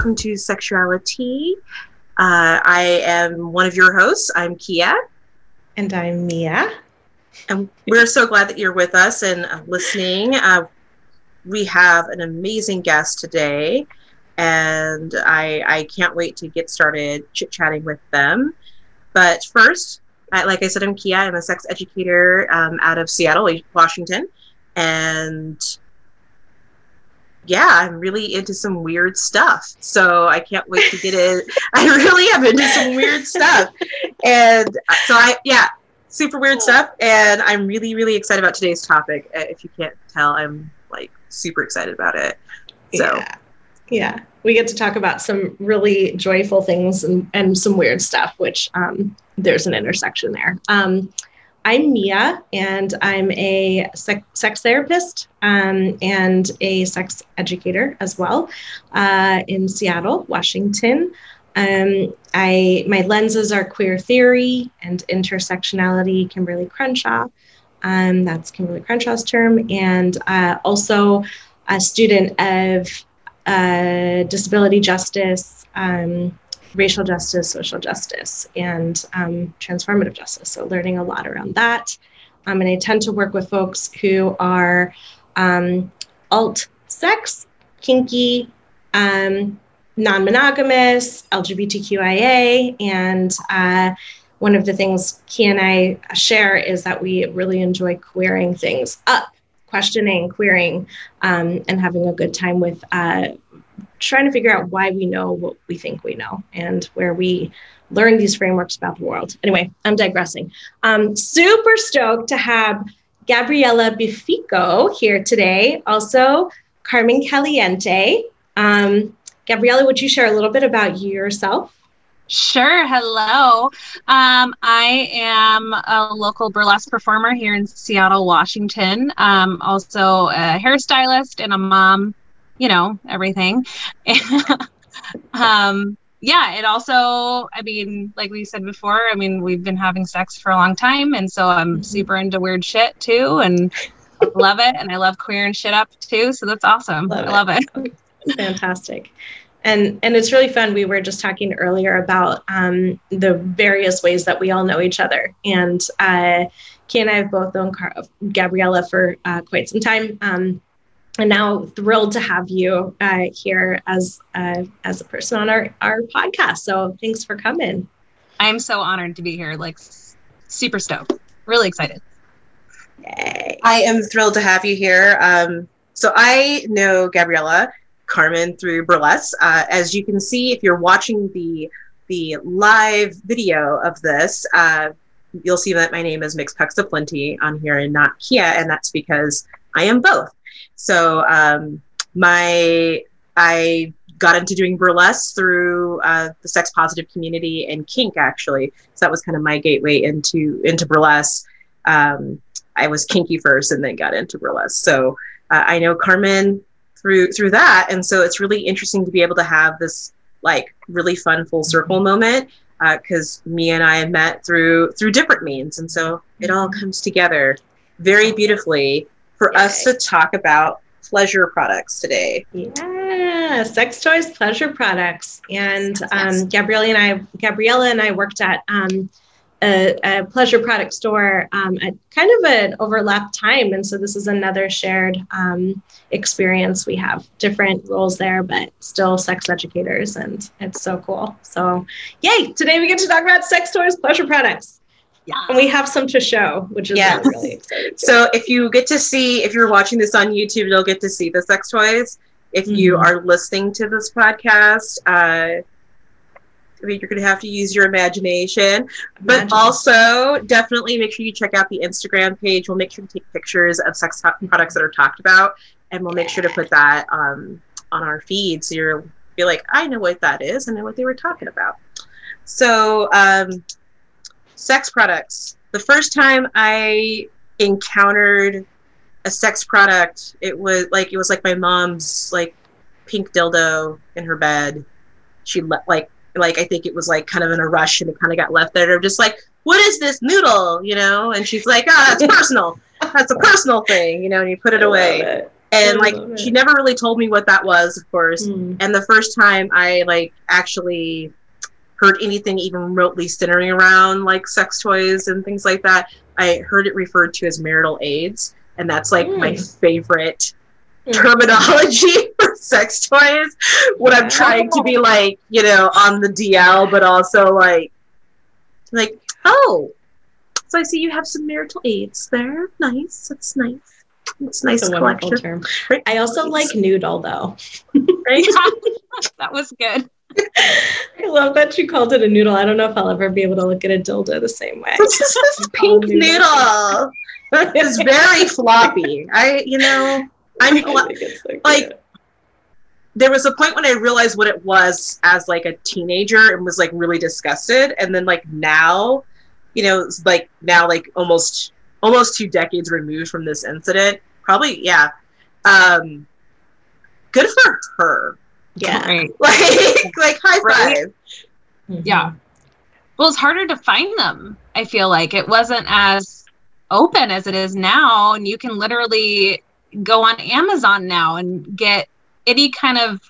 Welcome to SexualiTea. Uh, I am one of your hosts. I'm Kia. And I'm Mia. And we're so glad that you're with us and uh, listening. Uh, we have an amazing guest today, and I, I can't wait to get started chit chatting with them. But first, I, like I said, I'm Kia. I'm a sex educator um, out of Seattle, Washington. And yeah, I'm really into some weird stuff. So I can't wait to get in. I really am into some weird stuff. And so I, yeah, super weird stuff. And I'm really, really excited about today's topic. Uh, if you can't tell, I'm like super excited about it. So, yeah. yeah. We get to talk about some really joyful things and, and some weird stuff, which um, there's an intersection there. Um, I'm Mia, and I'm a sex therapist um, and a sex educator as well uh, in Seattle, Washington. Um, I my lenses are queer theory and intersectionality. Kimberly Crenshaw, um, that's Kimberly Crenshaw's term, and uh, also a student of uh, disability justice. Um, racial justice, social justice, and um, transformative justice. So, learning a lot around that. Um, and I tend to work with folks who are um, alt sex, kinky, um, non monogamous, LGBTQIA, and uh, one of the things Kia and I share is that we really enjoy queering things up, questioning, queering, um, and having a good time with uh, trying to figure out why we know what we think we know and where we learn these frameworks about the world. Anyway, I'm digressing. I'm super stoked to have Gabriela Bifulco here today. Also, Carmen Caliente. Um, would you share a little bit about yourself? Sure. Hello. Um, I am a local burlesque performer here in Seattle, Washington. Um, also a hairstylist and a mom you know, everything. um, yeah, it also, I mean, like we said before, I mean, we've been having sex for a long time. And so I'm super into weird shit too. And love it. And I love queering shit up too. So that's awesome. Love I love it. Fantastic. And, and it's really fun. We were just talking earlier about um, the various ways that we all know each other. And uh, Kia and I have both known Car- Gabriela for uh, quite some time. Um, and now thrilled to have you uh, here as uh, as a person on our our podcast. So thanks for coming. I'm so honored to be here. Like super stoked. Really excited. Yay. I am thrilled to have you here. Um, so I know Gabriela Carmen through Burlesque. Uh, as you can see, if you're watching the the live video of this, uh, you'll see that my name is Mixed Pucks of Plenty on here and not Kia, and that's because I am both. So um, my I got into doing burlesque through uh, the sex positive community and kink actually. So that was kind of my gateway into into burlesque. Um, I was kinky first and then got into burlesque. So uh, I know Carmen through through that, and so it's really interesting to be able to have this like really fun full circle moment because uh, me and I met through through different means, and so it all comes together very beautifully for Yay. us to talk about pleasure products today. Yeah, sex toys, pleasure products. And um, Gabriela and I, Gabriela and I worked at um, a, a, pleasure product store um, at kind of an overlap time. And so this is another shared um, experience. We have different roles there, but still sex educators. And it's so cool. So, yay, today we get to talk about sex toys, pleasure products. Yeah. And we have some to show, which is yes. really exciting. So if you get to see, if you're watching this on YouTube, you'll get to see the sex toys. If mm-hmm. you are listening to this podcast, uh, I mean, you're going to have to use your imagination, but also definitely make sure you check out the Instagram page. We'll make sure to take pictures of sex products that are talked about, and we'll make sure to put that um, on our feed so you'll be like, I know what that is. I know what they were talking about. So, um, sex products. The first time I encountered a sex product, it was like it was like my mom's like pink dildo in her bed. She le- like like I think it was like kind of in a rush and it kind of got left there. Just like, what is this noodle? You know? And she's like, oh, that's personal. that's a personal thing, you know. And you put it I away. It. And I like she never really told me what that was, of course. Mm. And the first time I like actually heard anything even remotely centering around like sex toys and things like that, I heard it referred to as marital aids. And that's like my Mm. favorite Mm. terminology for sex toys when I'm trying to be like, you know, on the DL, but also like, like, oh, so I see you have some marital aids there. Nice. That's nice. It's a nice wonderful collection. term. Right? I also like noodle though. Right? that was good. I love that you called it a noodle. I don't know if I'll ever be able to look at a dildo the same way. This is this pink noodle. It's very floppy. I, you know, I'm so like- there was a point when I realized what it was as like a teenager and was like really disgusted. And then like now, you know, it's like now like almost almost two decades removed from this incident. Probably, yeah. Um good for her. Yeah. Right. Like like high Right. five. Mhm. Yeah. Well, it's harder to find them. I feel like it wasn't as open as it is now, and you can literally go on Amazon now and get any kind of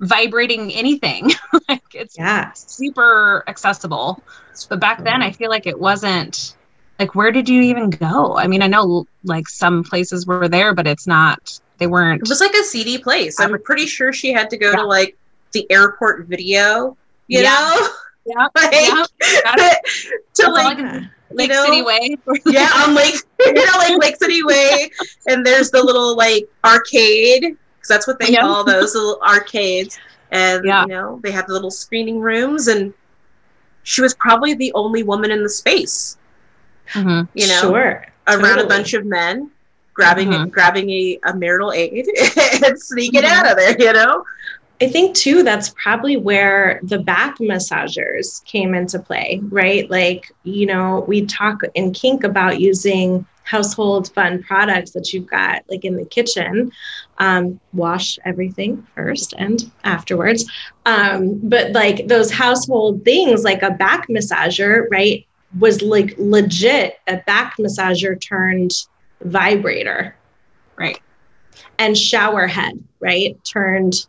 vibrating anything. like it's Yeah. super accessible. But back then, I feel like it wasn't. Like, where did you even go? I mean, I know like some places were there, but it's not. They weren't. It was like a seedy place. I'm pretty sure she had to go Yeah. to like the airport video, you Yeah. know? Yeah, Like, yeah. to like like Lake know, City Way. yeah, on Lake, you know, like Lake City Way, and there's the little like arcade because that's what they Yeah. call those little arcades, and Yeah. you know they have the little screening rooms, and she was probably the only woman in the space, Mhm. you know, Sure. around a bunch of men grabbing Mhm. grabbing a, a marital aid and sneaking Mhm. out of there, you know. I think too that's probably where the back massagers came into play, right? Like, you know, we talk in kink about using household fun products that you've got like in the kitchen. Um, wash everything first and afterwards. Um, but like those household things like a back massager, right? Was like legit a back massager turned vibrator. Right. And shower head, right? Turned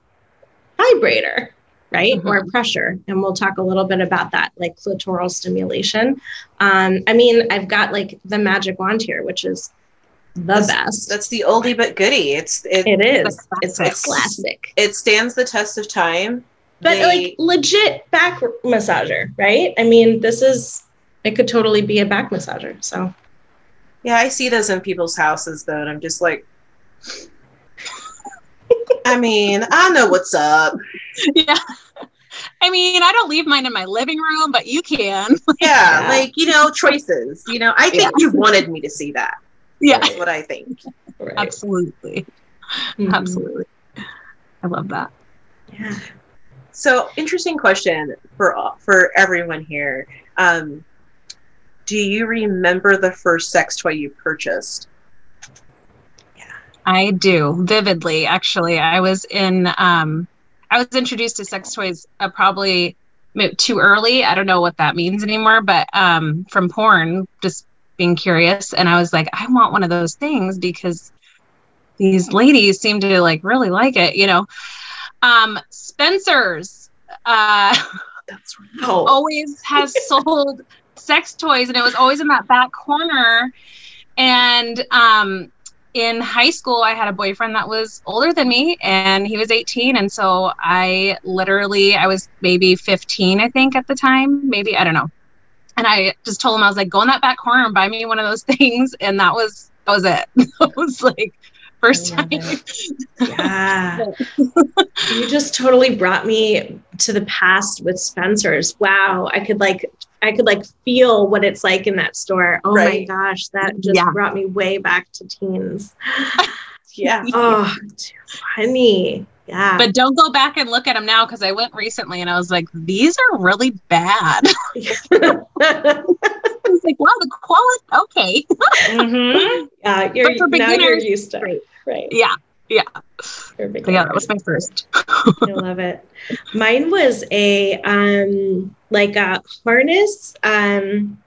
vibrator, right? Mhm. Or pressure. And we'll talk a little bit about that, like clitoral stimulation. Um, I mean, I've got like the magic wand here, which is the That's- best. That's the oldie but goodie. It's it, it is. It's classic. a classic. it stands the test of time. But They- like legit back massager, right? I mean, this is it could totally be a back massager. So Yeah, I see those in people's houses though, and I'm just like, I mean, I know what's up. Yeah. I mean, I don't leave mine in my living room, but you can. Yeah, Yeah. like you know, choices. You know, I think Yeah. you wanted me to see that. Yeah. That's what I think. right. Absolutely. Mhm. Absolutely. I love that. Yeah. So, interesting question for for everyone here. Um, do you remember the first sex toy you purchased? I do vividly. Actually, I was in. Um, I was introduced to sex toys uh, probably too early. I don't know what that means anymore, but um, from porn, just being curious, and I was like, I want one of those things because these ladies seem to like really like it. You know, um, Spencer's. Uh, right. Oh, always has sold sex toys and it was always in that back corner and um in high school i had a boyfriend that was older than me and he was 18 and so i literally i was maybe 15 i think at the time maybe i don't know and i just told him i was like go in that back corner and buy me one of those things and that was that was it that was like first time yeah. you just totally brought me to the past with Spencer's. Wow. I could like I could like feel what it's like in that store. Oh Right. my gosh, that just Yeah. brought me way back to teens. Yeah. Oh, too funny. Yeah. but don't go back and look at them now because i went recently and i was like these are really bad I was like, wow, the quality. Okay. Mhm. Yeah, you're But for now you're beginners, used to great. right. Yeah. For So yeah, that was my first. I love it. Mine was a um like a harness um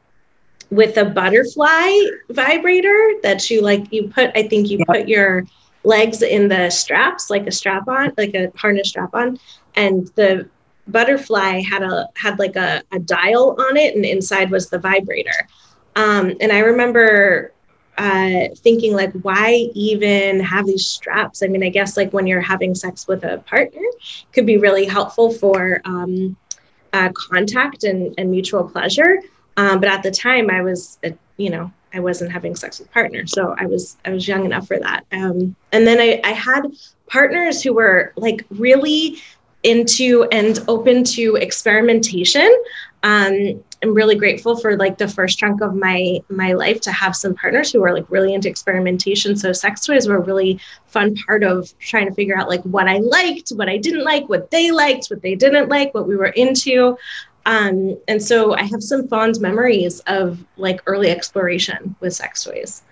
with a butterfly vibrator that you like you put I think you Yep. put your legs in the straps, like a strap on, like a harness strap on, and the butterfly had a had like a, a dial on it, and inside was the vibrator. Um, and I remember uh, thinking like, why even have these straps? I mean, I guess like when you're having sex with a partner, could be really helpful for um, uh, contact and, and mutual pleasure. Um, but at the time, I was, uh, you know, I wasn't having sex with partner, so I was I was young enough for that. Um, and then I, I had partners who were like really into and open to experimentation. Um, I'm really grateful for like the first chunk of my my life to have some partners who are like really into experimentation. So sex toys were a really fun part of trying to figure out like what I liked, what I didn't like, what they liked, what they didn't like, what we were into. Um, and so I have some fond memories of like early exploration with sex toys.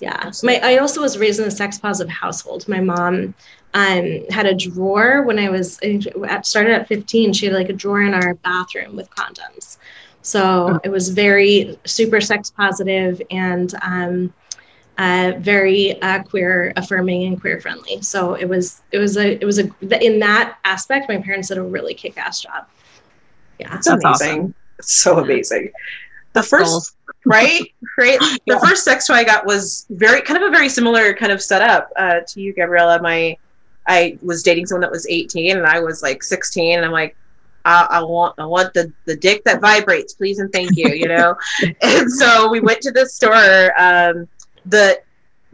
Yeah. My, I also was raised in a sex positive household. My mom um, had a drawer when I was started at 15. She had like a drawer in our bathroom with condoms. So it was very super sex positive and um, uh, very uh, queer affirming and queer friendly. So it was it was a it was a in that aspect. My parents did a really kick ass job. Yeah, it's amazing. Awesome. It's so amazing. The first right right the yeah. first sex toy I got was very kind of a very similar kind of setup uh, to you, Gabriela. My I was dating someone that was 18 and I was like 16 and I'm like I, I, want I want the the dick that vibrates, please and thank you, you know. and so we went to the store. Um, the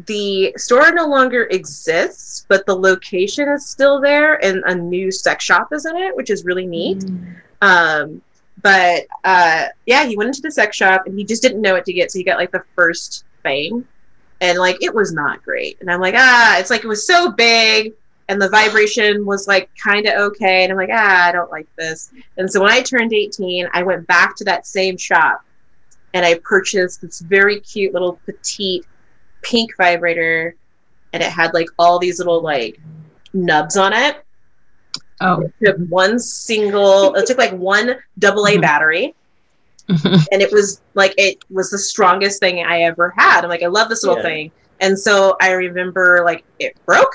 the store no longer exists, but the location is still there, and a new sex shop is in it, which is really neat. Mm. Um, but uh, yeah, he went into the sex shop and he just didn't know what to get, so he got like the first thing, and like it was not great. And I'm like, ah, it's like it was so big and the vibration was like kind of okay. And I'm like, ah, I don't like this. And so when I turned 18, I went back to that same shop and I purchased this very cute little petite pink vibrator. And it had like all these little like nubs on it. Oh. It took one single, it took like one double A mm-hmm. battery. Mm-hmm. And it was like, it was the strongest thing I ever had. I'm like, I love this little yeah. thing. And so I remember like it broke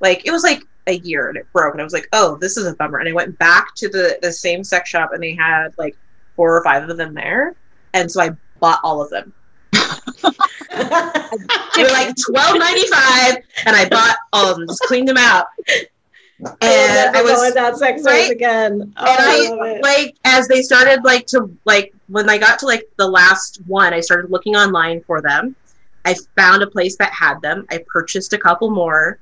like it was like a year and it broke and I was like, oh, this is a bummer. And I went back to the the same sex shop and they had like four or five of them there. And so I bought all of them. they were like twelve ninety five, and I bought all of them, just cleaned them out. And I was that sex right? again. Oh, and I, I like as they started like to like when I got to like the last one, I started looking online for them. I found a place that had them. I purchased a couple more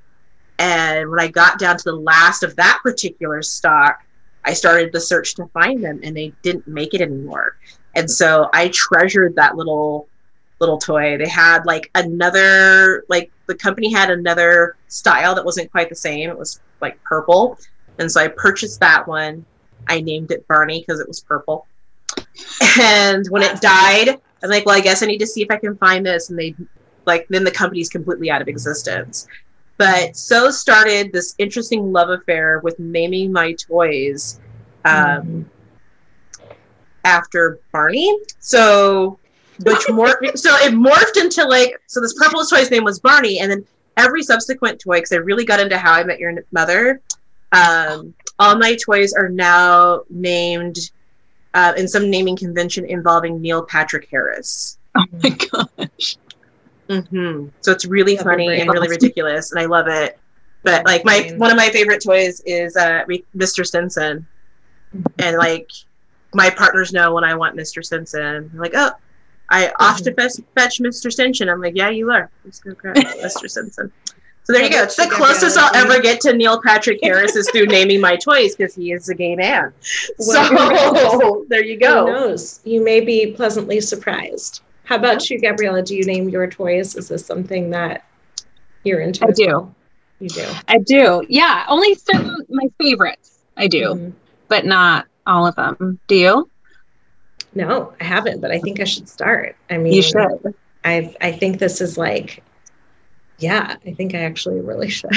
and when I got down to the last of that particular stock, I started the search to find them and they didn't make it anymore. And so I treasured that little little toy. They had like another like the company had another style that wasn't quite the same. It was like purple. And so I purchased that one. I named it Barney because it was purple. And when it died, I'm like, well, I guess I need to see if I can find this. And they like then the company's completely out of existence. But so started this interesting love affair with naming my toys um, mm-hmm. after Barney. So, which more so it morphed into like so this purple toy's name was Barney, and then every subsequent toy because I really got into How I Met Your Mother. Um, all my toys are now named uh, in some naming convention involving Neil Patrick Harris. Oh my gosh. Mm-hmm. So it's really That's funny and really ridiculous, and I love it. But like my one of my favorite toys is uh, Mr. Stinson, and like my partners know when I want Mr. Stinson. I'm like, oh, I off to fetch, fetch Mr. Stinson. I'm like, yeah, you are. Let's go grab Mr. Stinson. So there you go. It's the closest I'll ever get to Neil Patrick Harris is through naming my toys because he is a gay man. Well, so there you go. Who knows? You may be pleasantly surprised. How about you, Gabriela? Do you name your toys? Is this something that you're into? I do. You do. I do. Yeah, only certain my favorites. I do, mm-hmm. but not all of them. Do you? No, I haven't, but I think I should start. I mean, you should. I I think this is like, yeah, I think I actually really should.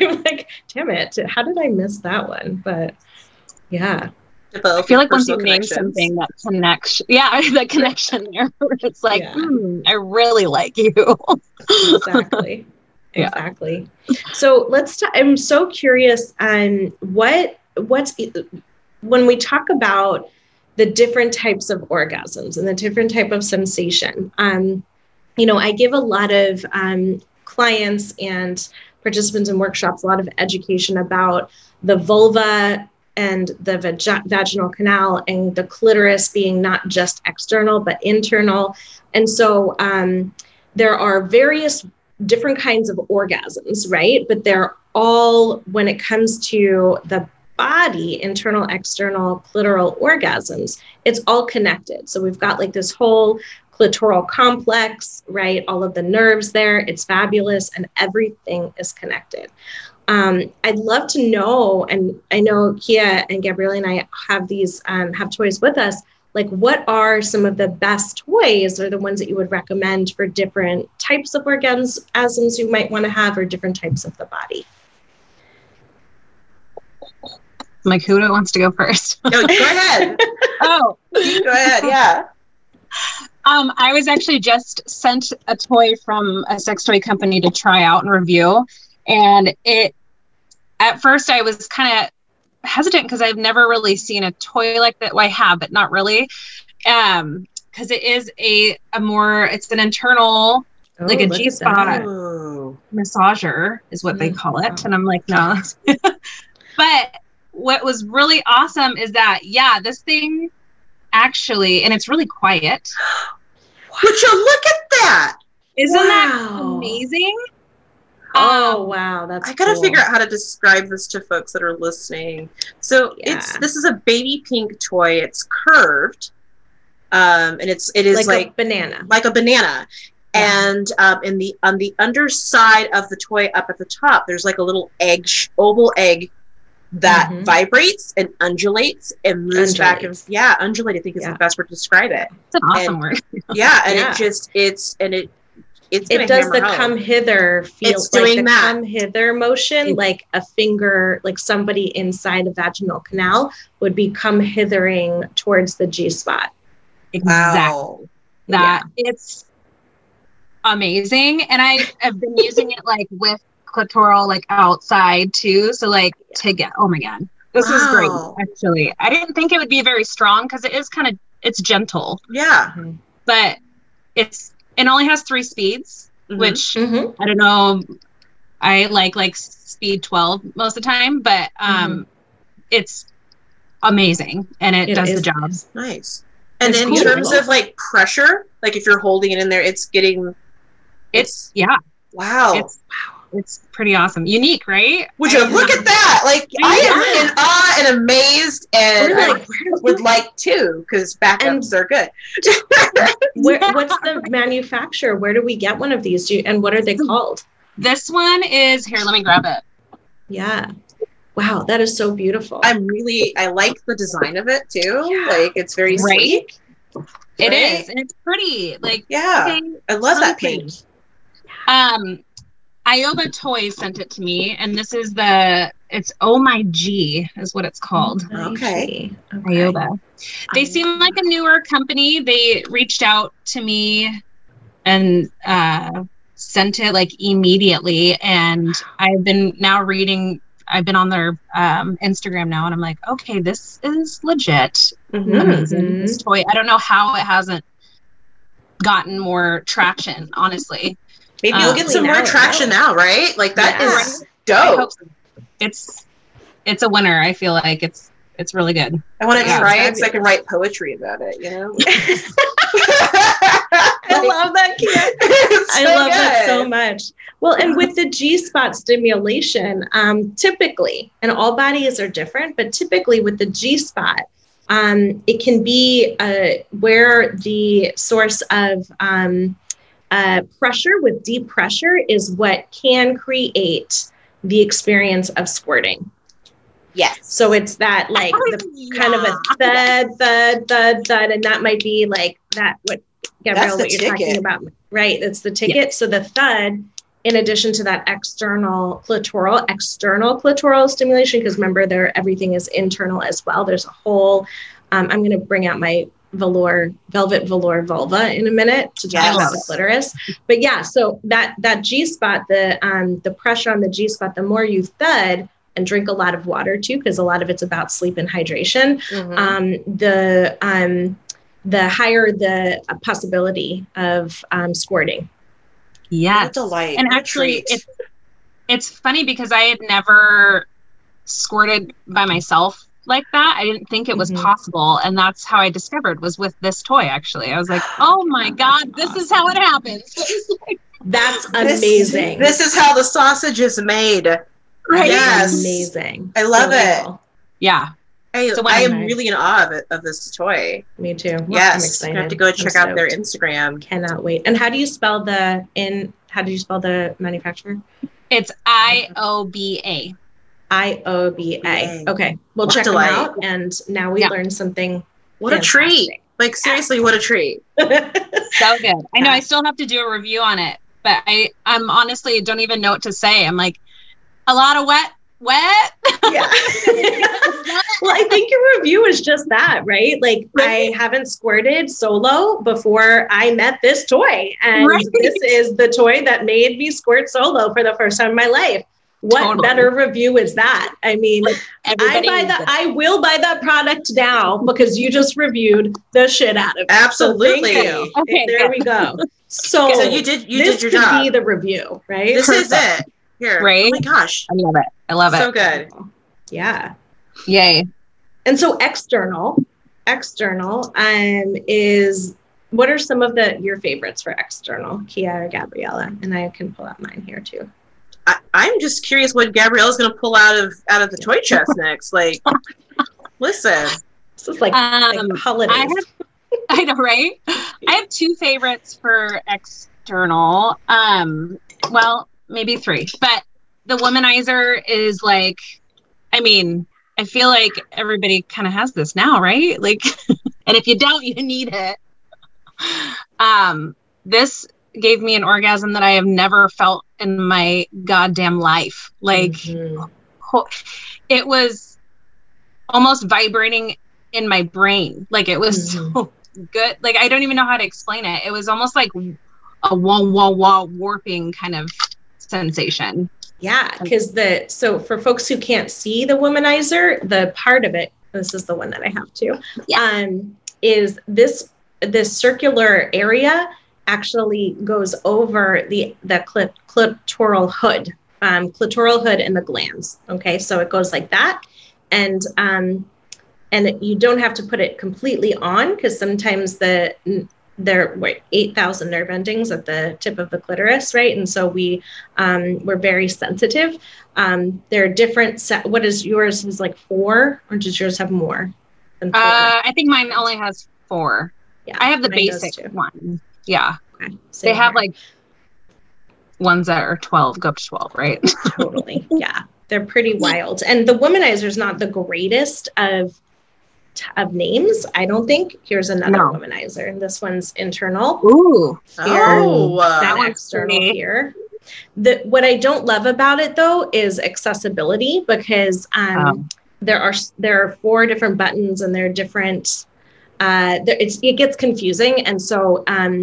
I'm like, damn it, how did I miss that one? But yeah, I feel like once you name something that connects, yeah, that connection there, it's like, yeah. mm, I really like you. exactly. Yeah. Exactly. So let's. T- I'm so curious on what what's when we talk about the different types of orgasms and the different type of sensation. Um, you know, I give a lot of um, clients and participants in workshops a lot of education about the vulva and the vag- vaginal canal and the clitoris being not just external but internal. And so um, there are various different kinds of orgasms, right? But they're all, when it comes to the body, internal, external, clitoral orgasms, it's all connected. So we've got like this whole clitoral complex, right? All of the nerves there. It's fabulous and everything is connected. Um, I'd love to know, and I know Kia and Gabrielle and I have these um, have toys with us. Like, what are some of the best toys, or the ones that you would recommend for different types of orgasms you might want to have, or different types of the body? Like, who wants to go first? no, go ahead. oh, go ahead. Yeah. Um, I was actually just sent a toy from a sex toy company to try out and review, and it. At first, I was kind of hesitant because I've never really seen a toy like that. Well, I have, but not really. Um, because it is a a more it's an internal oh, like a G spot massager is what mm-hmm. they call it, and I'm like no. but what was really awesome is that yeah, this thing actually, and it's really quiet. Would you look at that? Isn't wow. that amazing? Oh um, wow, that's I gotta cool. figure out how to describe this to folks that are listening. So yeah. it's this is a baby pink toy. It's curved, um, and it's it is like, like a banana, like a banana. Yeah. And um, in the on the underside of the toy, up at the top, there's like a little egg, oval egg that mm-hmm. vibrates and undulates and moves back and yeah, undulate. I think is yeah. the best word to describe it. It's an awesome and, word. yeah, and it just it's and it it's it does the home. come hither feel it's like doing the that. come hither motion like a finger like somebody inside a vaginal canal would be come hithering towards the G spot. Exactly. Wow. That yeah. it's amazing and I have been using it like with clitoral like outside too. So like to get oh my god. This wow. is great actually. I didn't think it would be very strong because it is kind of it's gentle. Yeah. But it's it only has three speeds, mm-hmm. which mm-hmm. I don't know. I like like speed 12 most of the time, but um mm-hmm. it's amazing and it, it does the job. Nice. And in cool. terms of like pressure, like if you're holding it in there, it's getting it's, it's yeah. Wow. It's wow it's pretty awesome. Unique, right? Would you look at that? Like yeah. I am in awe and amazed and like, would like to because backups and, are good. where, what's the manufacturer? Where do we get one of these? You, and what are they called? This one is here. Let me grab it. Yeah. Wow, that is so beautiful. I'm really I like the design of it too. Yeah. Like it's very right? sweet. It right? is, and it's pretty. Like yeah, okay, I love that pink. Um, Ioba Toys sent it to me, and this is the it's Oh My G is what it's called. Okay. okay. Ioba. They seem like a newer company. They reached out to me and uh, sent it like immediately, and I've been now reading. I've been on their um, Instagram now, and I'm like, okay, this is legit. Mm-hmm. Amazing. This toy. I don't know how it hasn't gotten more traction, honestly. Maybe you'll get some more traction now, right? Like that yeah. is dope. So. It's it's a winner. I feel like it's it's really good. I want to yeah, try it so I can write poetry about it. You know. I love that kid. So I love good. that so much. Well, and with the G spot stimulation, um, typically, and all bodies are different, but typically with the G spot, um, it can be uh, where the source of um, uh, pressure with deep pressure is what can create the experience of squirting. Yes. So it's that like the yeah. kind of a thud, thud, thud, thud, and that might be like that. What Gabrielle, what you're ticket. talking about, right? It's the ticket. Yeah. So the thud in addition to that external clitoral, external clitoral stimulation, because remember, there everything is internal as well. There's a whole. Um, I'm going to bring out my velour, velvet velour vulva in a minute to talk Yes. about the clitoris. But yeah, so that that G spot, the um, the pressure on the G spot, the more you thud and drink a lot of water too, because a lot of it's about sleep and hydration. Mhm. Um, the um, the higher the uh, possibility of um, squirting. yeah delight. And actually, it's it's funny because I had never squirted by myself like that. I didn't think it was Mhm. possible, and that's how I discovered was with this toy. Actually, I was like, "Oh my god, this is how it happens!" Like, That's amazing. This is how the sausage is made. Right? Yes. amazing. I love So it. cool. yeah, I, So when I am I- really in awe of, it, of this toy. Me too. I'm yes, excited. you have to go I'm check out their. Instagram. Cannot wait. And how do you spell the in? How do you spell the manufacturer? it's I O B A. I O B A. Okay, we'll What check delight. them out. And now we Yeah. learned something. What a treat! Like seriously, what a treat! So good. I know. I still have to do a review on it, but I I'm honestly don't even know what to say. I'm like a lot of wet, wet. yeah. well, I think your review is just that, right? Like I haven't squirted solo before I met this toy. And Right. this is the toy that made me squirt solo for the first time in my life. What Totally. better review is that? I mean, I buy needs that. I will buy that product now because you just reviewed the shit out of it. Absolutely. thank you. Okay, there good. we go. So, So you did you this did your could job. be the review, right? this is it. Here. Right? Oh my gosh. I love it. I love it. So good. Yeah. Yay. And so external, external um, is what are some of the your favorites for external, Kia or Gabriela? And I can pull out mine here too. I, I'm just curious what Gabriela's gonna pull out of out of the toy chest next. Like listen. This is like, Um, like holidays. I have, I know, right? I have two favorites for external. Um, well, maybe three, but the womanizer is like, I mean, I feel like everybody kind of has this now, right? Like, and if you don't, you need it. Um, this gave me an orgasm that I have never felt in my goddamn life. Like, Mhm. it was almost vibrating in my brain. Like it was so good. Like I don't even know how to explain it. It was almost like a wah wah wah warping kind of sensation. yeah, because the so for folks who can't see the womanizer, the part of it, this is the one that I have too. Yeah. Um, is this this circular area actually goes over the the clit, clitoral hood, um, clitoral hood and the glans. Okay, so it goes like that, and um, and you don't have to put it completely on because sometimes the there were 8,000 nerve endings at the tip of the clitoris, right? And so we um, we're very sensitive. Um, there are different. Se- what is yours? Is like four, or does yours have more than four? Uh, I think mine only has four. yeah, I have the basic one. Yeah, Okay, they have here. like ones that are twelve, go up to twelve, right? totally yeah they're pretty wild and the womanizer is not the greatest of of names i don't think here's another No. womanizer and this one's internal Ooh, Oh, that uh, one's external pretty. here the what i don't love about it though is accessibility because um Um. there are there are four different buttons and they're different uh there, it's it gets confusing and so um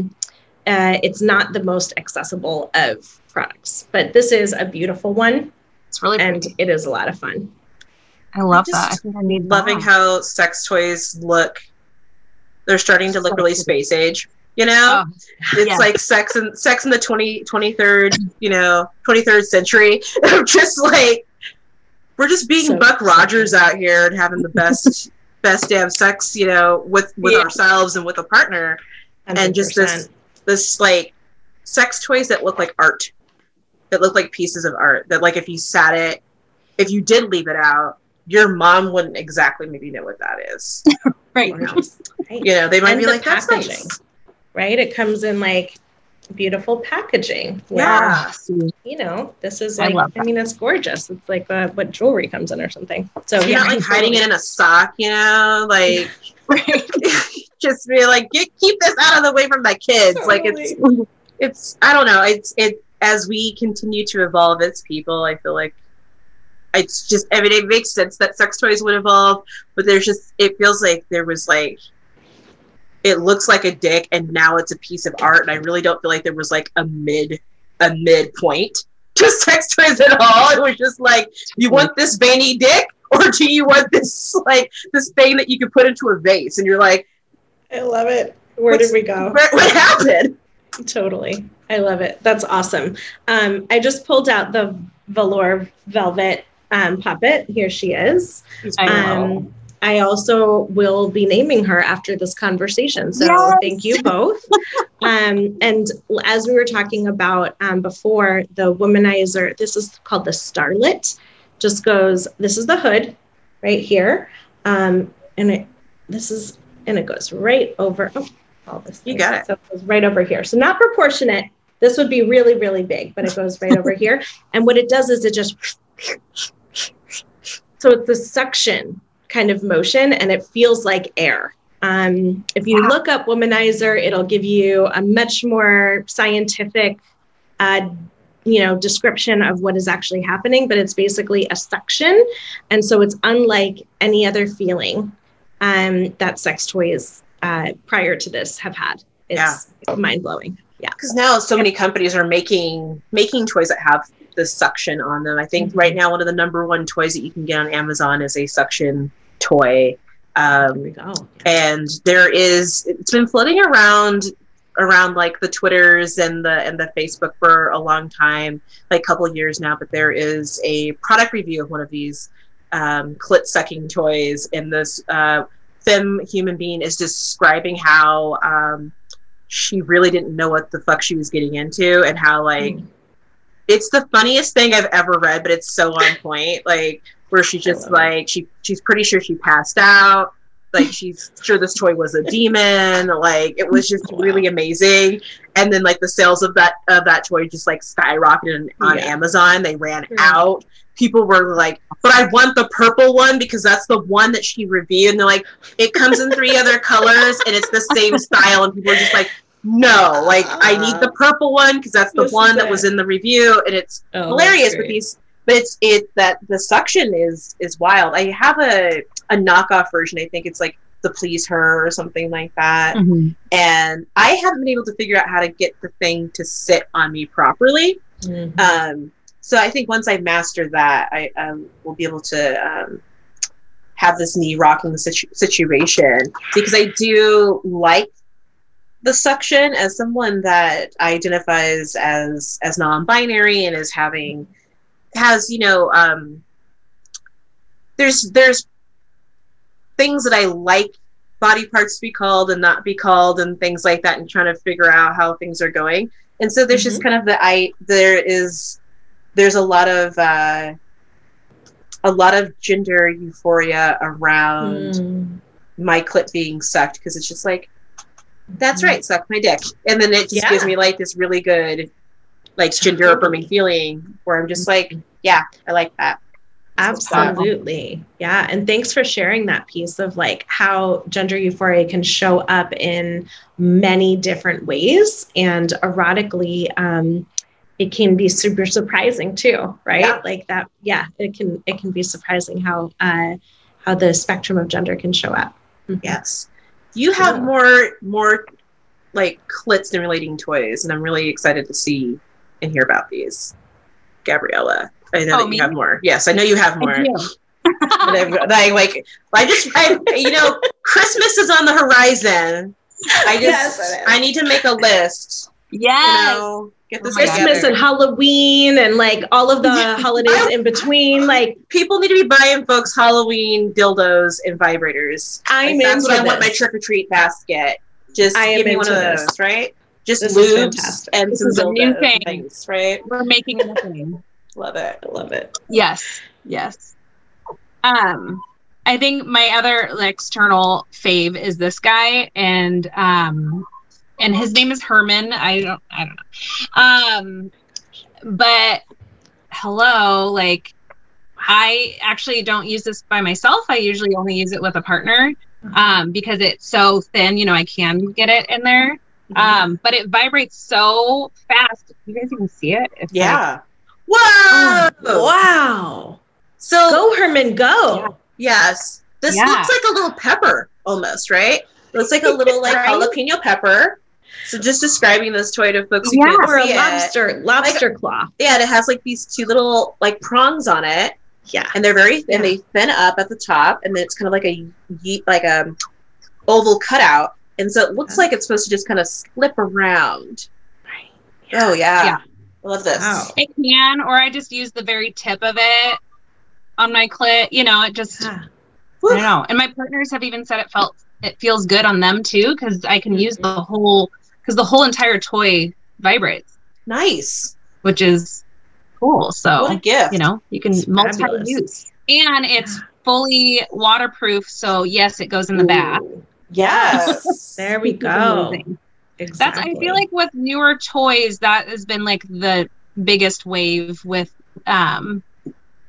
uh, it's not the most accessible of products but this is a beautiful one it's really and pretty. it is a lot of fun. I love just that. I think I need loving that. how sex toys look. They're starting to look really space age. You know, Oh, it's yeah. like sex in sex in the 20, 23rd, you know, 23rd century. just like we're just being So- Buck so Rogers out here and having the best best damn sex, you know, with with Yeah. ourselves and with a partner. And just this this like sex toys that look like art. That look like pieces of art. That like if you sat it, if you did leave it out, your mom wouldn't exactly maybe know what that is. right. Who knows, right? You know, they might And be like, that's packaging. nice. right? It comes in like beautiful packaging. where, Yeah. You know, this is I like, love I, mean, it's gorgeous. It's like uh, what jewelry comes in or something. So, You're yeah, not like hiding it in a sock, you know, like just be like, get keep this out of the way from my kids. Like it's it's I don't know, it's it as we continue to evolve as people, I feel like it's just I mean it makes sense that sex toys would evolve, but there's just it feels like there was like it looks like a dick and now it's a piece of art and I really don't feel like there was like a mid a mid point to sex toys at all. It was just like you want this veiny dick or do you want this like this thing that you could put into a vase and you're like I love it. Where did we go? What, what happened? Totally. I love it. That's awesome. Um, I just pulled out the velour velvet um, puppet. Here she is. Um, I also will be naming her after this conversation. So yes. thank you both. um, and as we were talking about um, before, the womanizer, this is called the Starlet, just goes, this is the hood right here. Um, and it, this is, and it goes right over. Oh, all this. You got it. So it goes right over here. So not proportionate. This would be really, really big, but it goes right over here. And what it does is it just, so it's the suction kind of motion and it feels like air. Um, if you wow. look up womanizer, it'll give you a much more scientific, uh, you know, description of what is actually happening. But it's basically a suction, and so it's unlike any other feeling um, that sex toys uh, prior to this have had. It's yeah. mind blowing. Yeah, because now so many companies are making making toys that have the suction on them. I think mm-hmm. right now one of the number one toys that you can get on Amazon is a suction toy. Um, go. And there is it's been floating around around like the twitters and the and the facebook for a long time like a couple years now but there is a product review of one of these um, clit sucking toys and this uh, femme human being is describing how um, she really didn't know what the fuck she was getting into and how like mm. It's the funniest thing I've ever read, but it's so on point. Like where she just like she she's pretty sure she passed out. Like she's sure this toy was a demon. Like it was just wow. really amazing. And then like the sales of that of that toy just like skyrocketed on yeah. Amazon. They ran yeah. out people were like, but I want the purple one because that's the one that she reviewed. And they're like, it comes in three other colors and it's the same style. And people are just like, no, like I need the purple one because that's the one that was in the review. And it's oh, hilarious with these, but it's it that the suction is is wild. I have a a knockoff version. I think it's like the please her or something like that. Mm-hmm. And I haven't been able to figure out how to get the thing to sit on me properly. Mm-hmm. Um, so I think once I master that, I um, will be able to um, have this knee rocking situ- situation because I do like the suction as someone that identifies as as non-binary and as having has you know um, there's there's things that I like body parts to be called and not be called and things like that and trying to figure out how things are going and so there's mm-hmm. just kind of the i there is there's a lot of uh, a lot of gender euphoria around mm. my clit being sucked because it's just like that's right suck my dick and then it just yeah. gives me like this really good like gender affirming feeling where i'm just like yeah i like that Absolutely. Yeah. And thanks for sharing that piece of like how gender euphoria can show up in many different ways. And erotically, um, it can be super surprising too, right? Yeah. Like that, yeah, it can it can be surprising how uh, how the spectrum of gender can show up. Mm-hmm. Yes, you have yeah. more more like clit stimulating toys, and I'm really excited to see and hear about these. Gabriela, I know oh, that you have more. Yes, I know you have more. I, I like I just I you know Christmas is on the horizon. I just yes, I need to make a list. Yes. You know, Get this Christmas and Halloween and like all of the holidays in between. Like people need to be buying folks Halloween dildos and vibrators. I'm like, that's what this. I want my trick or treat basket. Just I give me one of those, this. right? Just this lubes and this some new thing. things, right? We're making a thing. love it. I love it. Yes. Yes. Um I think my other like, external fave is this guy, and um, and his name is Herman. I don't I don't know. Um but hello, like I actually don't use this by myself. I usually only use it with a partner um, because it's so thin, you know, I can get it in there. Um, but it vibrates so fast. You guys even see it? It's like- Yeah. Whoa! Wow. So Go, Herman, go. yes, this Yeah. looks like a little pepper almost, right? looks like a little like Right? jalapeno pepper. So just describing this toy to folks who Yeah. can't Or a see it. lobster, lobster claw. Yeah, and it has like these two little like prongs on it, Yeah. and they're very Yeah. and they thin up at the top, and then it's kind of like a ye- like a oval cutout, and so it looks Yeah. like it's supposed to just kind of slip around. Right. Oh yeah, Yeah. I love this. Wow. It can, or I just use the very tip of it on my clit. You know, it just Yeah. I don't know. And my partners have even said it felt it feels good on them too because I can mm-hmm. use the whole because the whole entire toy vibrates, Nice. which is cool. What a So gift. you know you can multi use. and it's fully waterproof. So yes, it goes in the bath. Yes. There we go. amazing. That's I feel like with newer toys that has been like the biggest wave with um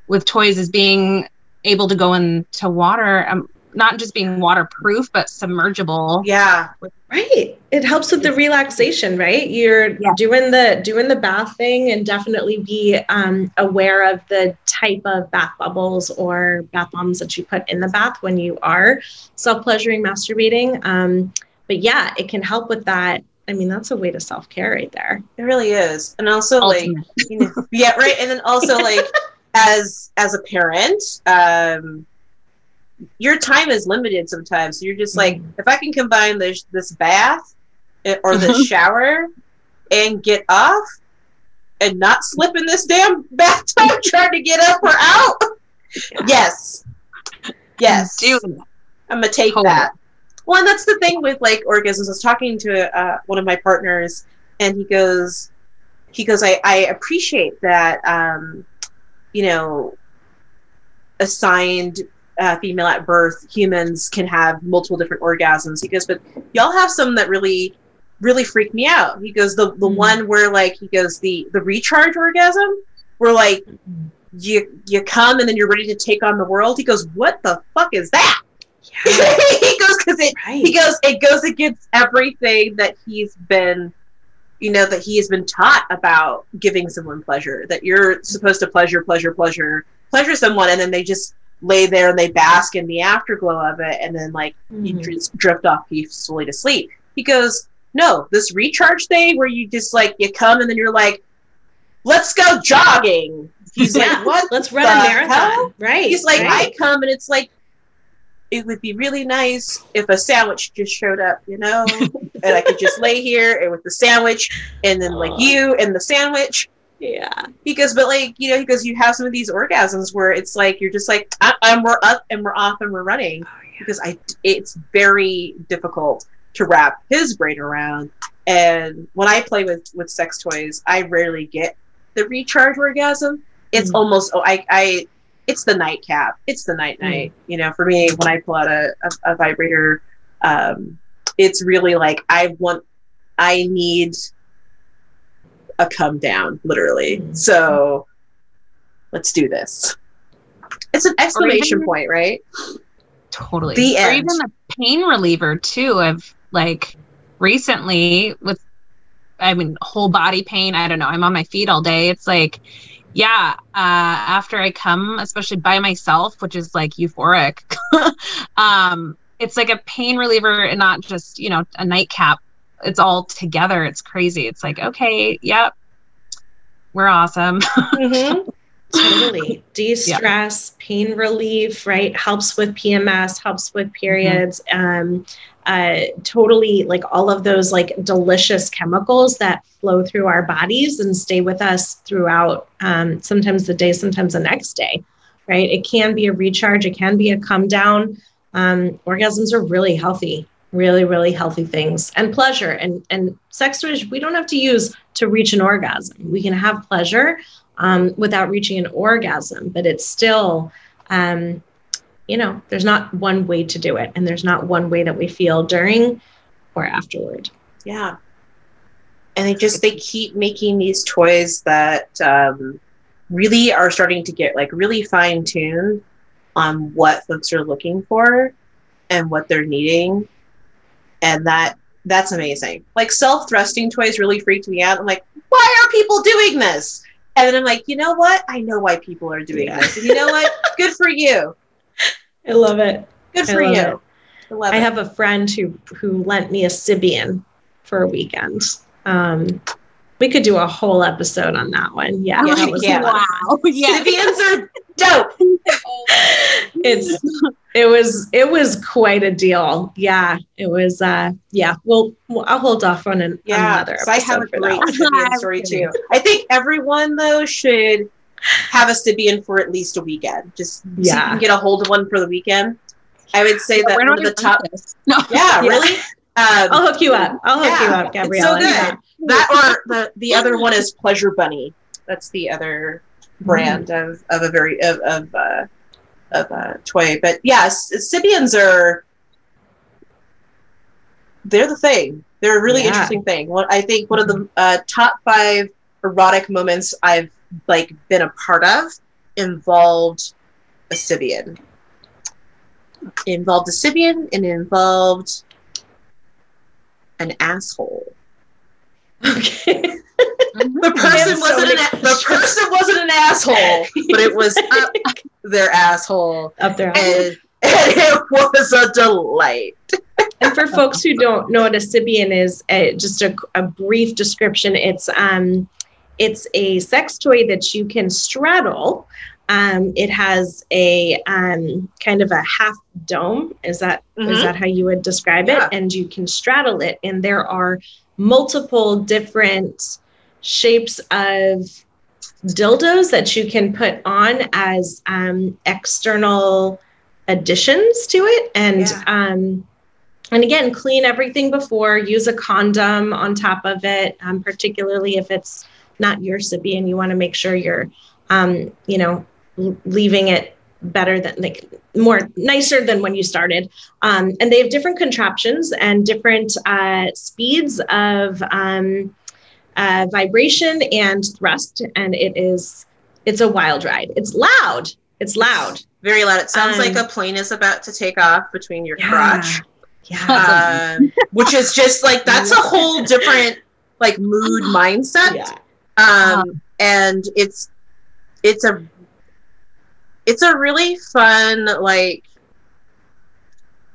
with toys is being able to go into water um not just being waterproof but submergible. yeah. right. It helps with the relaxation, right? You're Yeah. doing the doing the bath thing and definitely be um, aware of the type of bath bubbles or bath bombs that you put in the bath when you are self pleasuring masturbating. Um, but yeah, it can help with that. I mean, that's a way to self care right there. It really is. And also like you know, yeah, right. And then also like as as a parent, um your time is limited sometimes. So you're just like, Mhm. if I can combine this this bath eh, or this Mhm. shower and get off and not slip in this damn bathtub trying to get up or out. Yes. Yes. I'm gonna take Totally. that. Well, and that's the thing with like orgasms. I was talking to uh, one of my partners, and he goes, he goes, I, I appreciate that, um, you know, assigned uh, female at birth humans can have multiple different orgasms. He goes, but y'all have some that really, really freak me out. He goes, the the Mhm. one where like he goes the the recharge orgasm, where like you you come and then you're ready to take on the world. He goes, what the fuck is that? Yeah, he goes because it right. he goes it goes against everything that he's been you know that he has been taught about giving someone pleasure that you're supposed to pleasure pleasure pleasure pleasure someone and then they just lay there and they bask in the afterglow of it and then like you Mhm. just drift off peacefully to sleep he goes no this recharge thing where you just like you come and then you're like let's go jogging he's Yeah, like what Let's run a marathon. hell? Right. He's like, right. I come and it's like, it would be really nice if a sandwich just showed up, you know, and I could just lay here and with the sandwich, and then like you and the sandwich. Yeah. He goes, but like you know, he goes, you have some of these orgasms where it's like you're just like, I- and we're up and we're off and we're running because I, it's very difficult to wrap his brain around. And when I play with with sex toys, I rarely get the recharge orgasm. It's Mhm. almost oh, I I it's the nightcap. It's the night night. You know, for me when I pull out a, a, a vibrator, um, it's really like I want I need a come down, literally. Mhm. So let's do this. It's an exclamation even- point, right? Totally. The or end. even the pain reliever too. Of like recently with, I mean, whole body pain. I don't know. I'm on my feet all day. It's like, yeah. Uh, after I come, especially by myself, which is like euphoric. um, it's like a pain reliever and not just you know a nightcap. It's all together. It's crazy. It's like okay, yep, we're awesome. Mhm. Totally. De-stress, pain relief, right? Helps with PMS, helps with periods. Um, uh, totally like all of those like delicious chemicals that flow through our bodies and stay with us throughout um, sometimes the day, sometimes the next day, right? It can be a recharge, it can be a come down. Um, orgasms are really healthy, really, really healthy things and pleasure and, and sex toys we don't have to use to reach an orgasm. We can have pleasure um, without reaching an orgasm, but it's still, um, you know, there's not one way to do it, and there's not one way that we feel during or afterward. Yeah. And they just they keep making these toys that um, really are starting to get like really fine tuned on what folks are looking for and what they're needing, and that That's amazing. Like self thrusting toys really freaked me out. I'm like, why are people doing this? And then I'm like, you know what? I know why people are doing Yeah. this. And you know what? Good for you. I love it. Good I for love you. it. I love I it. have a friend who who lent me a Sybian for a weekend. Um, we could do a whole episode on that one. Yeah, Yeah, that was yeah. lot of fun. Wow. Yeah. Sybians are dope. it's it was it was quite a deal. Yeah, it was. uh Yeah, well, I'll hold off on an, Yeah, another so I have a great. Story too. I think everyone though should have a Sybian for at least a weekend. Just so you Yeah. can get a hold of one for the weekend. I would say that one of the top. No. Yeah, Yeah. really. Um, I'll hook you up. I'll hook Yeah, you up, it's Gabriela. so good. Yeah. that or the the other one is Pleasure Bunny. That's the other brand Mm. of, of a very of of uh, of a toy. But yes, Sybians are they're the thing. They're a really Yeah. interesting thing. What I think one of the uh, top five erotic moments I've like been a part of involved a Sybian. Involved a Sybian and involved an asshole. Okay. The person so wasn't an, the person wasn't an asshole, but it was up their asshole, Up there. and, and it was a delight. And for folks who don't know what a Sybian is, uh, just a, a brief description. It's um, it's a sex toy that you can straddle. Um, it has a um, kind of a half dome. Is that is Mhm. that how you would describe Yeah. it? And you can straddle it, and there are multiple different shapes of dildos that you can put on as um, external additions to it and Yeah. um, and again clean everything before use a condom on top of it um, particularly if it's not your sybian you want to make sure you're um, you know leaving it better than like more nicer than when you started. Um, and they have different contraptions and different uh, speeds of um, uh, vibration and thrust. And it is it's a wild ride. It's loud. It's loud. Very loud. It sounds Um, like a plane is about to take off between your crotch, yeah. Um, which is just like that's a whole different like mood mindset. yeah. Um, and it's it's a it's a really fun like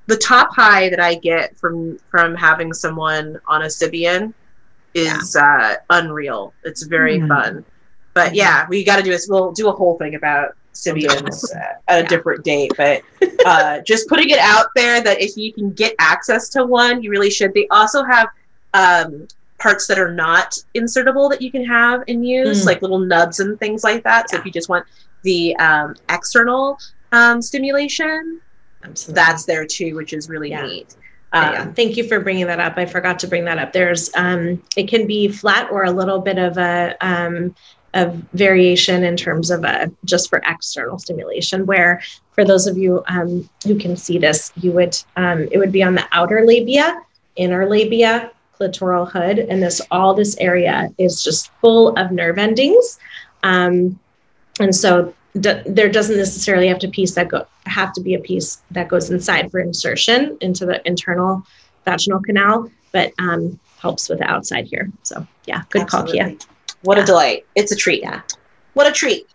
the top high that I get from from having someone on a Sybian is uh, unreal. It's very Mhm. fun. But yeah, we got to do this. We'll do a whole thing about Sybians uh, at a Yeah. different date. But uh, just putting it out there that if you can get access to one, you really should. They also have um, parts that are not insertable that you can have and use, Mm. like little nubs and things like that. So Yeah. if you just want the um, external um, stimulation, absolutely that's there too, which is really Yeah. neat. Um, yeah. Thank you for bringing that up. I forgot to bring that up. There's, um, it can be flat or a little bit of a, um, of variation in terms of a just for external stimulation. Where for those of you um, who can see this, you would, um, it would be on the outer labia, inner labia, clitoral hood, and this all this area is just full of nerve endings. Um, and so d- there doesn't necessarily have to piece that go have to be a piece that goes inside for insertion into the internal vaginal canal, but um, helps with the outside here. So yeah, good call, Kia. What Yeah. a delight. It's a treat. Yeah. What a treat.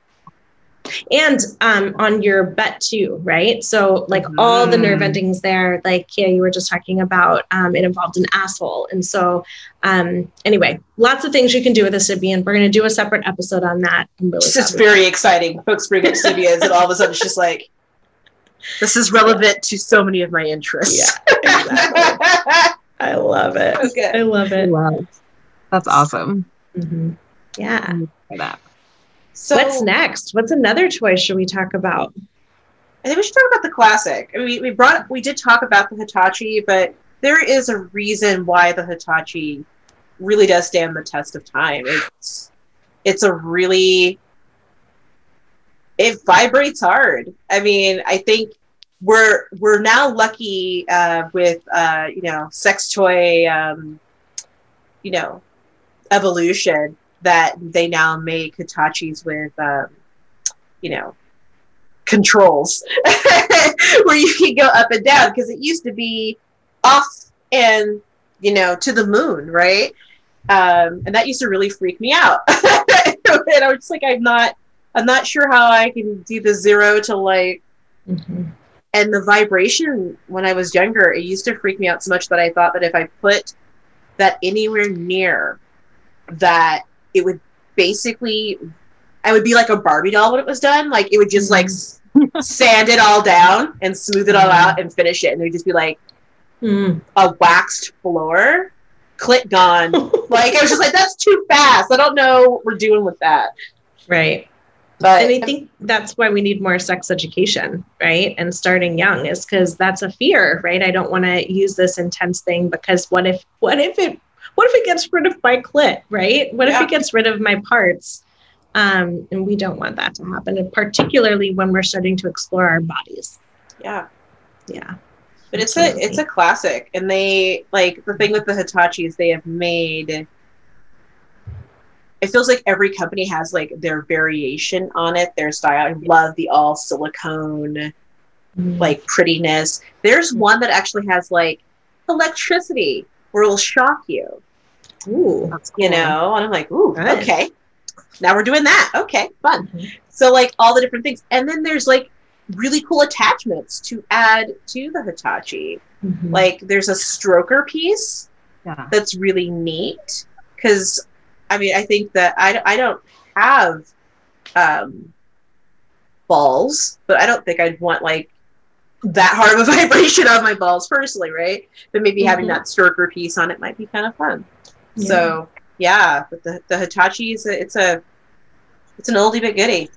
And um, on your butt too, right? So like all the nerve Mm. endings there, like Kia, you were just talking about, um, it involved an asshole. And so um, anyway, lots of things you can do with a Sybian. We're going to do a separate episode on that. I'm really It's just very exciting. Folks bring up Sybians, and all of a sudden it's just like, this is relevant to so many of my interests. Yeah, exactly. I love it. Okay. I love it. Wow. That's awesome. Mhm. Yeah. For that. So What's next? What's another toy should we talk about? I think we should talk about the classic. I mean, we, we brought we did talk about the Hitachi, but there is a reason why the Hitachi really does stand the test of time. It's it's a really it vibrates hard. I mean, I think we're we're now lucky uh, with uh, you know sex toy um, you know evolution that they now make Hitachis with um, you know controls where you can go up and down because it used to be off and you know, to the moon, right? Um, and that used to really freak me out. and I was just like, I'm not, I'm not sure how I can do the zero to like, mm-hmm. and the vibration when I was younger, it used to freak me out so much that I thought that if I put that anywhere near that, it would basically, I would be like a Barbie doll when it was done. Like it would just like sand it all down and smooth it all out and finish it. And it would just be like mm. a waxed floor click gone. like I was just like, that's too fast. I don't know what we're doing with that. Right. But and I think that's why we need more sex education, right? And starting young is because that's a fear, right? I don't want to use this intense thing because what if what if it what if it gets rid of my clit, right? What yeah. if it gets rid of my parts? Um, and we don't want that to happen, and particularly when we're starting to explore our bodies. Yeah. Yeah. But it's a it's a classic, and they like the thing with the Hitachis. They have made. It feels like every company has like their variation on it, their style. I love the all silicone, mm. like prettiness. There's one that actually has like electricity, where it'll shock you. Ooh, cool. you know, and I'm like, ooh, Good. okay. Now we're doing that. Okay, fun. Mm-hmm. So like all the different things, and then there's like really cool attachments to add to the Hitachi. Mm-hmm. Like there's a stroker piece yeah. that's really neat because I mean I think that I, I don't have um, balls, but I don't think I'd want like that hard of a vibration on my balls personally, right? But maybe mm-hmm. having that stroker piece on it might be kind of fun. Yeah. So yeah, but the the Hitachi is a, it's a it's an oldie but goodie.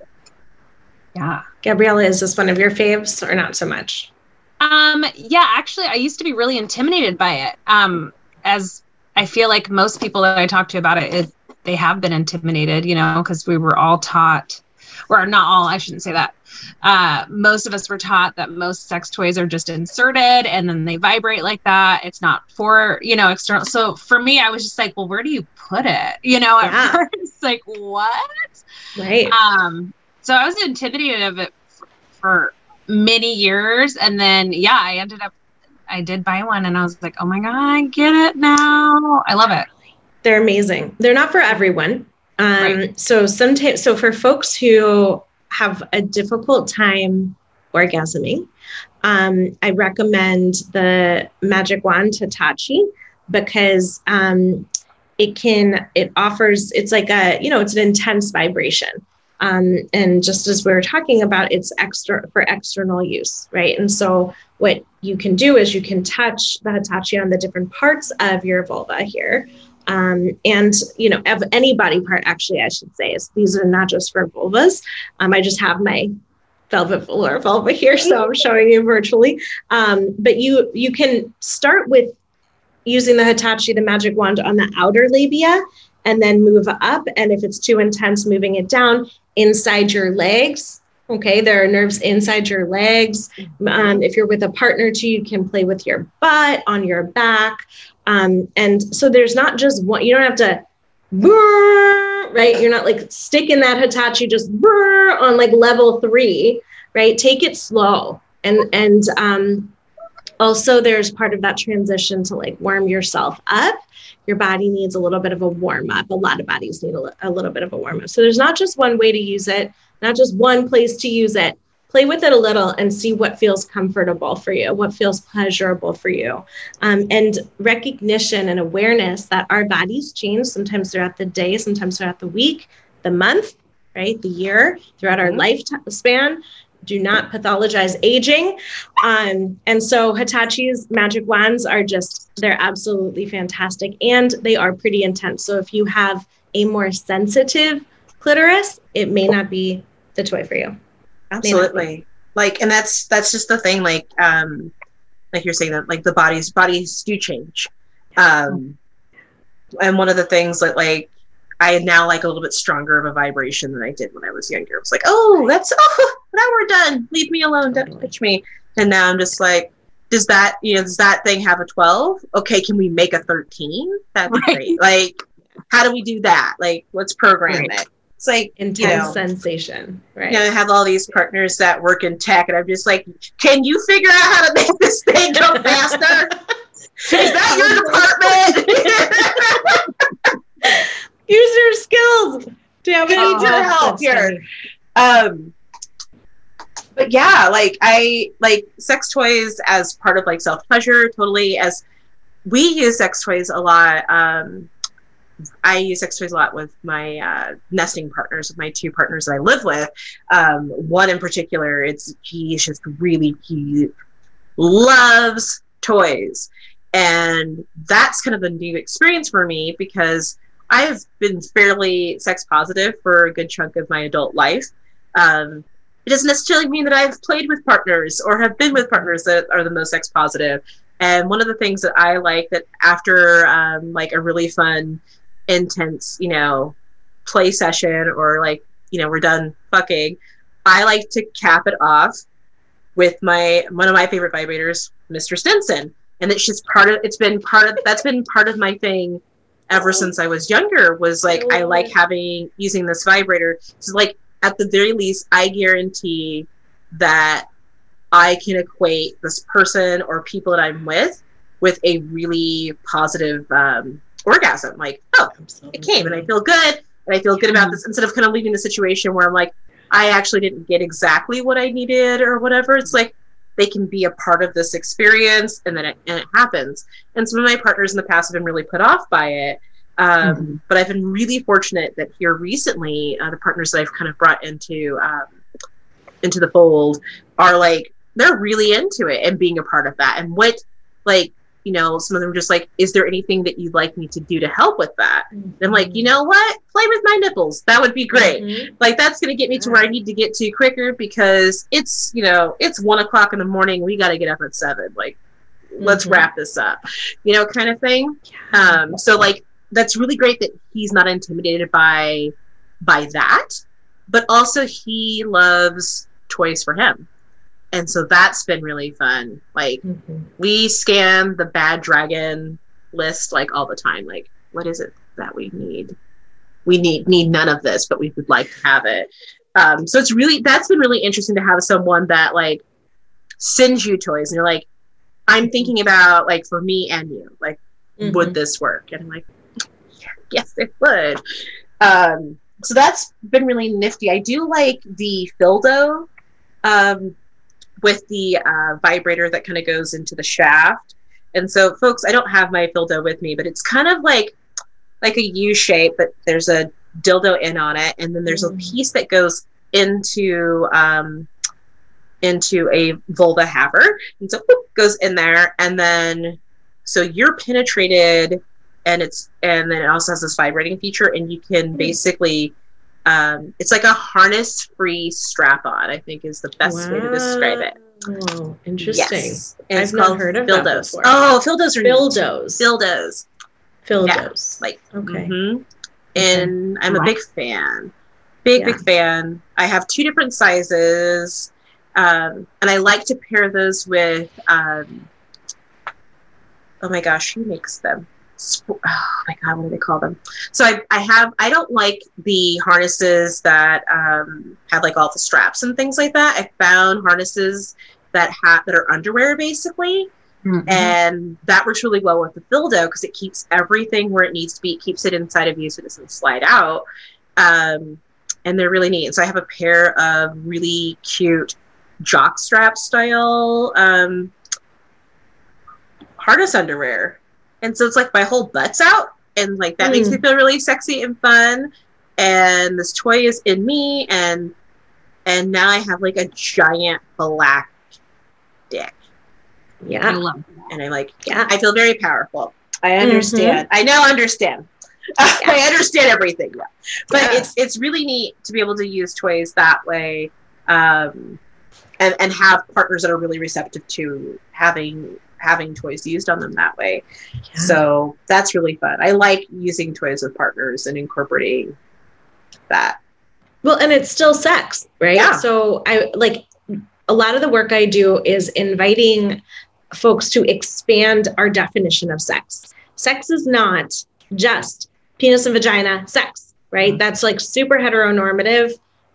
Yeah. Gabriela, is this one of your faves or not so much? Um, yeah, actually, I used to be really intimidated by it. Um, as I feel like most people that I talk to about it, it they have been intimidated, you know, because we were all taught, or not all, I shouldn't say that. Uh, most of us were taught that most sex toys are just inserted and then they vibrate like that. It's not for, you know, external. So for me, I was just like, well, where do you put it? You know, at first, like, what? Right. Um, so I was intimidated of it for, for many years, and then yeah, I ended up I did buy one, and I was like, oh my god, I get it now. I love it. They're amazing. They're not for everyone. Um, right. So sometimes, so for folks who have a difficult time orgasming, um, I recommend the Magic Wand Hitachi because um, it can it offers it's like a you know it's an intense vibration um, and just as we were talking about, it's extra for external use, right? And so what you can do is you can touch the Hitachi on the different parts of your vulva here. Um, and you know, of any body part, actually, I should say, is these are not just for vulvas. Um, I just have my velvet velour vulva here, so I'm showing you virtually. Um, but you you can start with using the Hitachi, the magic wand on the outer labia, and then move up. And if it's too intense, moving it down inside your legs. Okay, there are nerves inside your legs. Um, if you're with a partner too, you can play with your butt, on your back. Um, and so there's not just one, you don't have to, right? You're not like sticking that Hitachi just on like level three, right? Take it slow. And, and um, also, there's part of that transition to like warm yourself up your body needs a little bit of a warm up. A lot of bodies need a, a little bit of a warm up. So there's not just one way to use it, not just one place to use it. Play with it a little and see what feels comfortable for you, what feels pleasurable for you. Um, and recognition and awareness that our bodies change sometimes throughout the day, sometimes throughout the week, the month, right? The year, throughout our mm-hmm. lifespan do not pathologize aging. Um, and so Hitachi's magic wands are just, they're absolutely fantastic and they are pretty intense. So if you have a more sensitive clitoris, it may not be the toy for you. Absolutely. Like, and that's, that's just the thing. Like, um, like you're saying that like the bodies, bodies do change. Um, and one of the things that like I now like a little bit stronger of a vibration than I did when I was younger. It was like, oh, that's oh, now we're done. Leave me alone. Don't touch me. And now I'm just like, does that you know does that thing have a 12? Okay, can we make a 13? That'd be right. great. Like, how do we do that? Like, let's program right. it. It's like intense you know, sensation, right? You know, I have all these partners that work in tech, and I'm just like, can you figure out how to make this thing go faster? Is that your department? Use your skills. Damn it. I need your help here. Um, but yeah, like I like sex toys as part of like self pleasure. Totally, as we use sex toys a lot. Um, I use sex toys a lot with my uh, nesting partners, with my two partners that I live with. Um, one in particular, it's he's just really he loves toys, and that's kind of a new experience for me because I've been fairly sex positive for a good chunk of my adult life. Um, it doesn't necessarily mean that I've played with partners or have been with partners that are the most sex positive. And one of the things that I like that after um, like a really fun, intense, you know, play session or like, you know, we're done fucking, I like to cap it off with my one of my favorite vibrators, Mr. Stinson. And it's just part of it's been part of that's been part of my thing ever since I was younger was like I like having using this vibrator. So like at the very least, I guarantee that I can equate this person or people that I'm with with a really positive um, orgasm. Like, oh, Absolutely. it came and I feel good and I feel good about this instead of kind of leaving the situation where I'm like, I actually didn't get exactly what I needed or whatever. It's like they can be a part of this experience and then it, and it happens. And some of my partners in the past have been really put off by it. Um, mm-hmm. But I've been really fortunate that here recently, uh, the partners that I've kind of brought into um, into the fold are like they're really into it and being a part of that. And what, like, you know, some of them are just like, is there anything that you'd like me to do to help with that? Mm-hmm. And I'm like, you know what? Play with my nipples. That would be great. Mm-hmm. Like, that's going to get me to where I need to get to quicker because it's, you know, it's one o'clock in the morning. We got to get up at seven. Like, let's mm-hmm. wrap this up, you know, kind of thing. Um, so, like, that's really great that he's not intimidated by by that, but also he loves toys for him. And so that's been really fun. Like mm-hmm. we scan the bad dragon list like all the time. Like, what is it that we need? We need need none of this, but we would like to have it. Um, so it's really that's been really interesting to have someone that like sends you toys and you're like, I'm thinking about like for me and you, like, mm-hmm. would this work? And I'm like, yes, it would. Um, so that's been really nifty. I do like the Feeldoe um, with the uh, vibrator that kind of goes into the shaft. And so, folks, I don't have my dildo with me, but it's kind of like like a U shape, but there's a dildo in on it, and then there's mm. a piece that goes into um, into a vulva haver, and so whoop, goes in there, and then so you're penetrated and it's and then it also has this vibrating feature and you can hmm. basically um, it's like a harness free strap on i think is the best wow. way to describe it oh interesting yes. I've not heard of dildos oh Feeldoes are Feeldoes. Feeldoes. dildos yeah. like okay mm-hmm. and i'm a big fan big yeah. big fan i have two different sizes um, and i like to pair those with um, oh my gosh who makes them oh my god, what do they call them? So I, I have I don't like the harnesses that um, have like all the straps and things like that. I found harnesses that have that are underwear basically. Mm-hmm. And that works really well with the Feeldoe because it keeps everything where it needs to be. It keeps it inside of you so it doesn't slide out. Um, and they're really neat. So I have a pair of really cute jock strap style um, harness underwear and so it's like my whole butt's out, and like that mm. makes me feel really sexy and fun. And this toy is in me, and and now I have like a giant black dick. Yeah, and I'm like, yeah, I feel very powerful. I understand. Mm-hmm. I now understand. Yeah. I understand everything. Yeah. But yeah. it's it's really neat to be able to use toys that way. Um, and, and have partners that are really receptive to having having toys used on them that way. Yeah. So that's really fun. I like using toys with partners and incorporating that. Well, and it's still sex, right? Yeah. So I like a lot of the work I do is inviting folks to expand our definition of sex. Sex is not just penis and vagina sex, right? Mm-hmm. That's like super heteronormative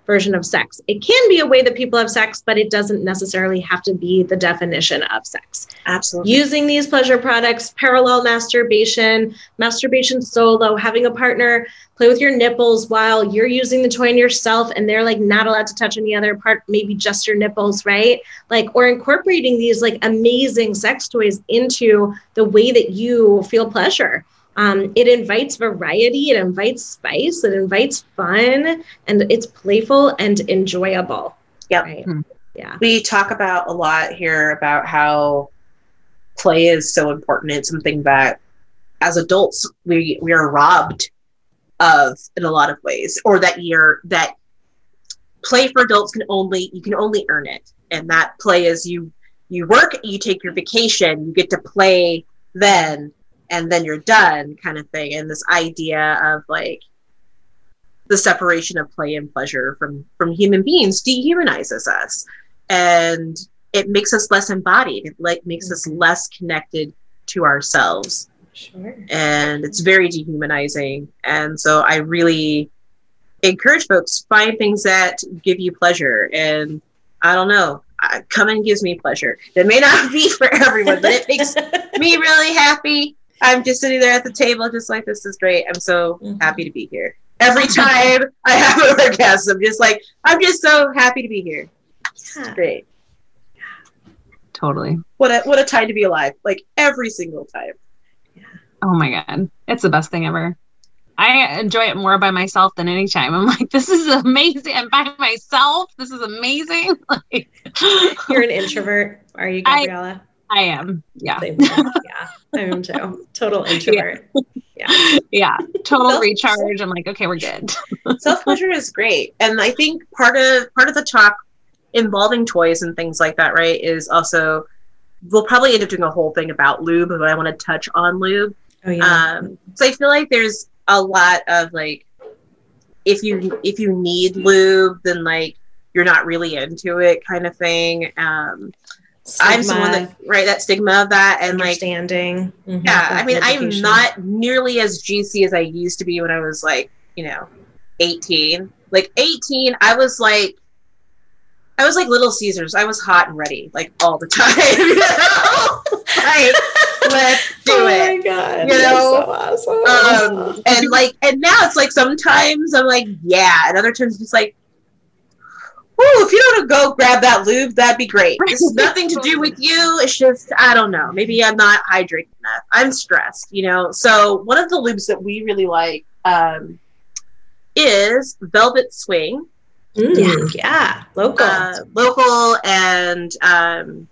version of sex. It can be a way that people have sex, but it doesn't necessarily have to be the definition of sex. Absolutely. Using these pleasure products, parallel masturbation, masturbation solo, having a partner play with your nipples while you're using the toy on yourself and they're like not allowed to touch any other part, maybe just your nipples, right? Like, or incorporating these like amazing sex toys into the way that you feel pleasure. Um, it invites variety, it invites spice, it invites fun, and it's playful and enjoyable. Yep. Right? Hmm. Yeah. we talk about a lot here about how play is so important. It's something that as adults we we are robbed of in a lot of ways, or that you're that play for adults can only you can only earn it, and that play is you you work, you take your vacation, you get to play then, and then you're done, kind of thing. And this idea of like the separation of play and pleasure from from human beings dehumanizes us. And it makes us less embodied. It like makes us less connected to ourselves. Sure. and it's very dehumanizing. And so i really encourage folks find things that give you pleasure. And i don't know coming gives me pleasure. It may not be for everyone but it makes me really happy i'm just sitting there at the table just like this is great i'm so Mhm. happy to be here every time i have an orgasm just like i'm just so happy to be here Yeah. great Totally. what a what a time to be alive like every single time Yeah. Oh my god, it's the best thing ever. I enjoy it more by myself than any time. I'm like, this is amazing. I'm by myself. This is amazing. Like, You're an introvert, are you, Gabriela? I am. Yeah. Yeah, I am too. Total introvert. Yeah. Yeah. Total Self- recharge. I'm like, okay, we're good. self pleasure is great and i think part of part of the talk involving toys and things like that right is also we'll probably end up doing a whole thing about lube but i want to touch on lube Oh yeah. um so i feel like there's a lot of like if you if you need lube then like you're not really into it kind of thing um i'm someone that right that stigma of that and like understanding. Mhm. yeah i mean i'm not nearly as juicy as i used to be when i was like you know 18 like 18 i was like i was like little caesars i was hot and ready like all the time you know? like let's do oh it my god! You know, so awesome. um and like and now it's like sometimes i'm like yeah and other times it's like Woo, if you don't go grab that lube, that'd be great. This has nothing to do with you. It's just, I don't know. Maybe I'm not hydrated enough. I'm stressed, you know? So, one of the lubes that we really like um, is Velvet Swing, Mm, yeah. local. uh, local, and um,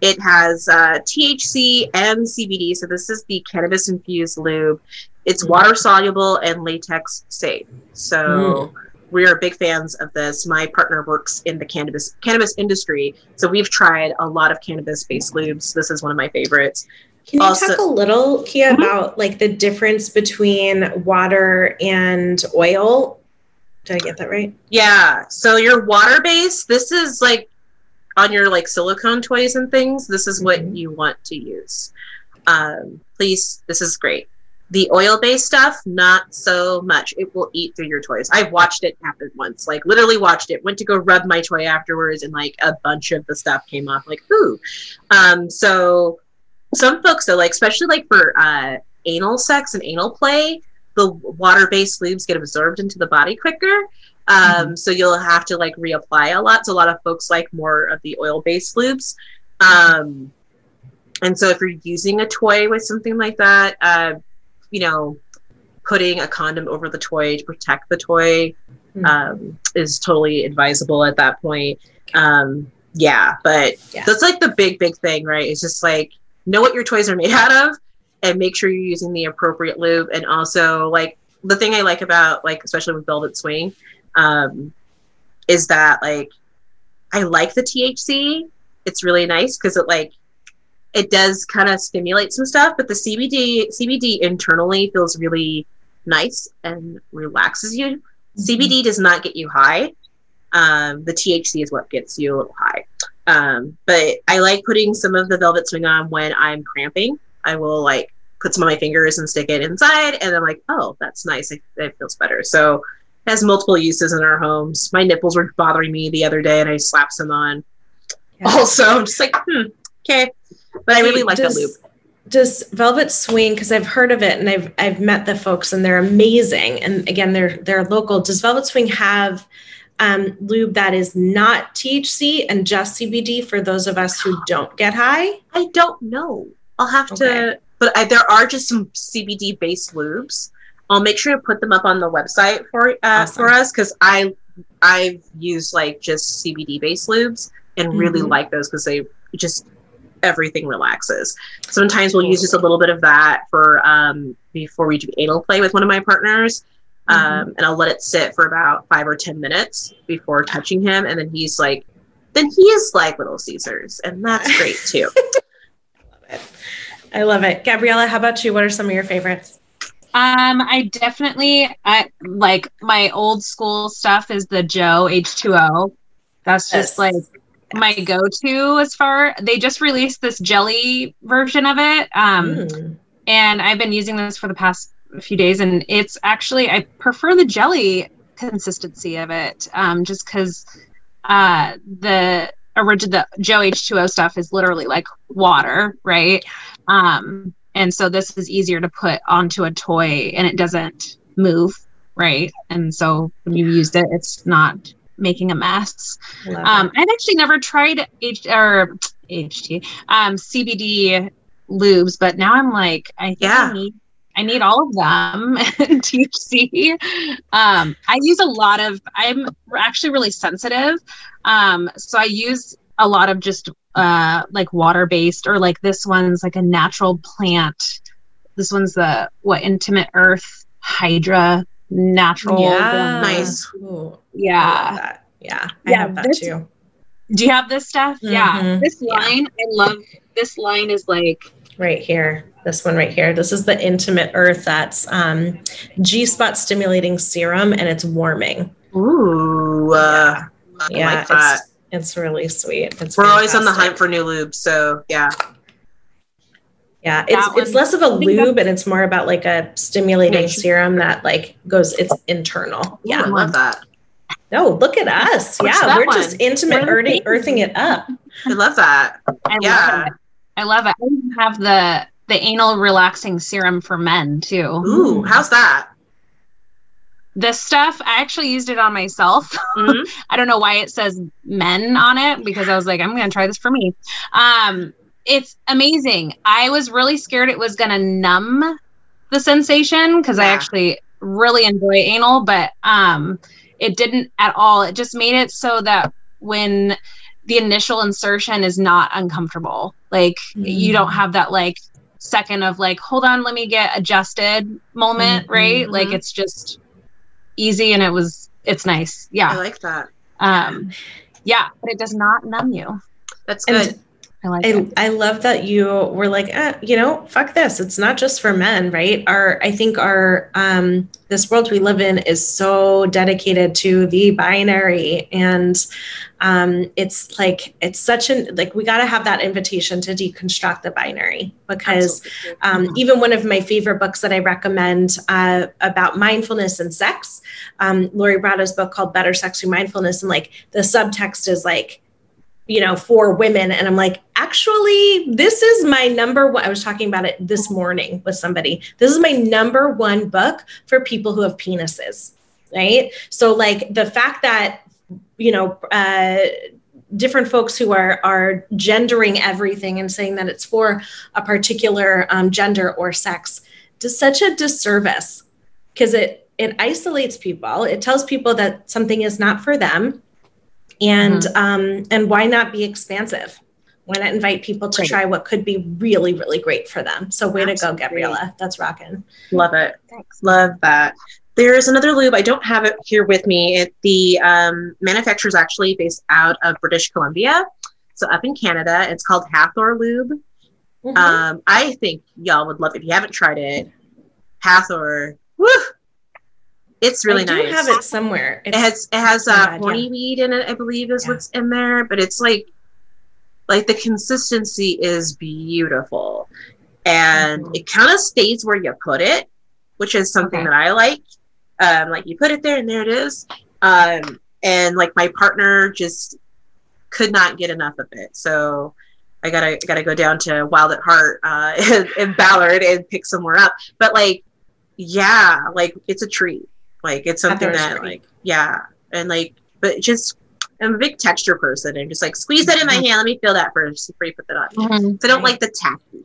it has uh, THC and CBD. So, this is the cannabis infused lube. It's water soluble and latex safe. So, we are big fans of this. My partner works in the cannabis cannabis industry, so we've tried a lot of cannabis based lubes. This is one of my favorites. Can you also- talk a little, Kia, Mhm. about like the difference between water and oil? Did I get that right? Yeah, so your water base, this is like on your like silicone toys and things. This is what Mhm. you want to use. Um, please, this is great. The oil based stuff, not so much. It will eat through your toys. I've watched it happen once, like literally watched it. Went to go rub my toy afterwards, and like a bunch of the stuff came off. Like, ooh. Um, so some folks, though, like especially like for uh, anal sex and anal play, the water based lubes get absorbed into the body quicker. Um, So you'll have to like reapply a lot. So a lot of folks like more of the oil based lubes. Um, and so if you're using a toy with something like that, uh, you know, putting a condom over the toy to protect the toy Mhm. um, is totally advisable at that point. Um, yeah, but Yeah. that's like the big, big thing, right? It's just like know what your toys are made out of and make sure you're using the appropriate lube. And also, like, the thing I like about, like, especially with Velvet Swing, um, is that, like, I like the THC. It's really nice because it, like, it does kind of stimulate some stuff, but the CBD CBD internally feels really nice and relaxes you. CBD does not get you high. Um, the THC is what gets you a little high. Um, but I like putting some of the velvet swing on when I'm cramping. I will like put some of my fingers and stick it inside, and I'm like, oh, that's nice. It, it feels better. So it has multiple uses in our homes. My nipples were bothering me the other day, and I slapped some on. Yeah. Also, I'm just like, hmm, okay. But I really like that lube. Does Velvet Swing? Because I've heard of it and I've I've met the folks and they're amazing. And again, they're they're local. Does Velvet Swing have um, lube that is not THC and just CBD for those of us who don't get high? I don't know. I'll have Okay. to, but I, there are just some CBD based lubes. I'll make sure to put them up on the website for uh, Awesome. for us because I I've used like just CBD based lubes and really Mhm. like those because they just everything relaxes. Sometimes we'll use just a little bit of that for um, before we do anal play with one of my partners. Um, and I'll let it sit for about five or ten minutes before touching him, and then he's like, then he is like Little Caesars, and that's great too. I love it. I love it. Gabriela, how about you? What are some of your favorites? Um, I definitely I like my old school stuff is the Joe H2O. That's just Yes. like my go-to as far they just released this jelly version of it. Um Mm. and I've been using this for the past few days and it's actually I prefer the jelly consistency of it. Um just cuz uh the original the Joe H2O stuff is literally like water, right? Um and so this is easier to put onto a toy and it doesn't move, right? And so when you use it it's not making a mess. Um. I've actually never tried H or HT um, CBD lubes, but now I'm like, I think Yeah. I need I need all of them. THC. Um, I use a lot of. I'm actually really sensitive, um, so I use a lot of just uh, like water based or like this one's like a natural plant. This one's the what Intimate Earth Hydra natural. Yeah. Nice. Ooh, I Yeah. love that. Yeah, I Yeah, have that this- too. Do you have this stuff? Yeah. Mhm. This Yeah. line, I love this line is like Right here, this one right here. This is the Intimate Earth. That's um, G spot stimulating serum, and it's warming. Ooh, uh, I Yeah, like that. it's it's really sweet. It's We're always on the hunt for new lubes, so yeah. Yeah, it's That it's one- less of a lube and it's more about like a stimulating Yeah. serum that like goes. It's internal. Yeah, I love that. No, look at us. What's yeah, we're one? just intimate We're earthing, earthing it up. I love that. I Yeah. love it. I love it. I have the the anal relaxing serum for men too. Ooh, how's that? This stuff, I actually used it on myself. Mhm. I don't know why it says men on it because I was like, I'm gonna try this for me. Um, it's amazing. I was really scared it was gonna numb the sensation because I actually really enjoy anal, but um, it didn't at all. It just made it so that when the initial insertion is not uncomfortable, like you don't have that like second of like, hold on, let me get adjusted moment, right? Mhm. Like it's just easy and it was it's nice. Yeah. I like that. Um yeah, but it does not numb you. That's And good. I like I. I love that you were like, eh, you know, fuck this. It's not just for men, right? Our I think our um this world we live in is so dedicated to the binary and um it's like it's such an like we got to have that invitation to deconstruct the binary because um, even one of my favorite books that I recommend uh, about mindfulness and sex, um, Lori Brotto's book called Better Sex Through Mindfulness. And like the subtext is like, you know, for women. And I'm like, actually, this is my number one. I was talking about it this morning with somebody. This is my number one book for people who have penises. Right. So, like, the fact that, you know, uh, different folks who are are gendering everything and saying that it's for a particular um, gender or sex does such a disservice because it it isolates people it tells people that something is not for them and um and why not be expansive why not invite people to Right. try what could be really really great for them so way to go gabriela that's rocking Love it. Thanks. Love that. There's another lube. I don't have it here with me. It, the um, manufacturer is actually based out of British Columbia, so up in Canada. It's called Hathor Lube. Mhm. Um, I think y'all would love it. If you haven't tried it, Hathor, woo, it's really I do nice. have it somewhere it has it has Oh uh, God, horny yeah. weed in it. I believe is Yeah. what's in there, but it's like like the consistency is beautiful, and Mhm. it kind of stays where you put it, which is something Okay. that I like. Um, like you put it there and there it is. Um, and like my partner just could not get enough of it. So I gotta gotta go down to Wild at Heart uh, in, in Ballard and pick somewhere up. But like, yeah, like it's a treat. Like it's something that like yeah, and like but just I'm a big texture person and just like squeeze that in my hand. Let me feel that first before you put that on. Mhm. So I don't like the tacky.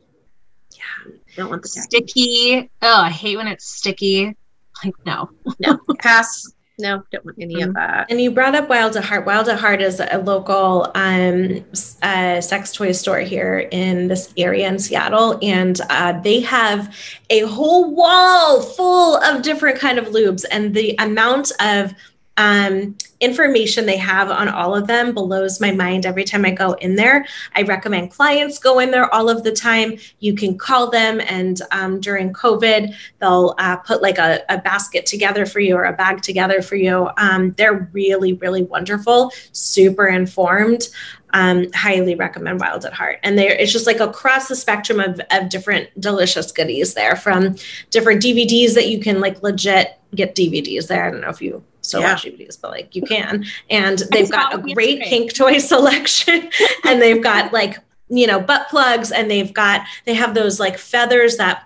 Yeah, I don't want the tacky. Sticky. Oh, I hate when it's sticky. Like no. No, pass. No, don't want any of that. And you brought up Wild at Heart. Wild at Heart is a local um, uh, sex toy store here in this area in Seattle, and uh, they have a whole wall full of different kind of lubes. And the amount of um, information they have on all of them blows my mind every time I go in there. I recommend clients go in there all of the time. You can call them, and um, during COVID, they'll uh, put like a, a basket together for you or a bag together for you. Um, they're really, really wonderful, super informed. Um, highly recommend Wild at Heart. And there, it's just like across the spectrum of, of different delicious goodies there from different DVDs that you can like legit get DVDs there. I don't know if you still Yeah. watch DVDs, but like you can. And they've got a great yesterday. kink toy selection and they've got like, you know, butt plugs and they've got, they have those like feathers that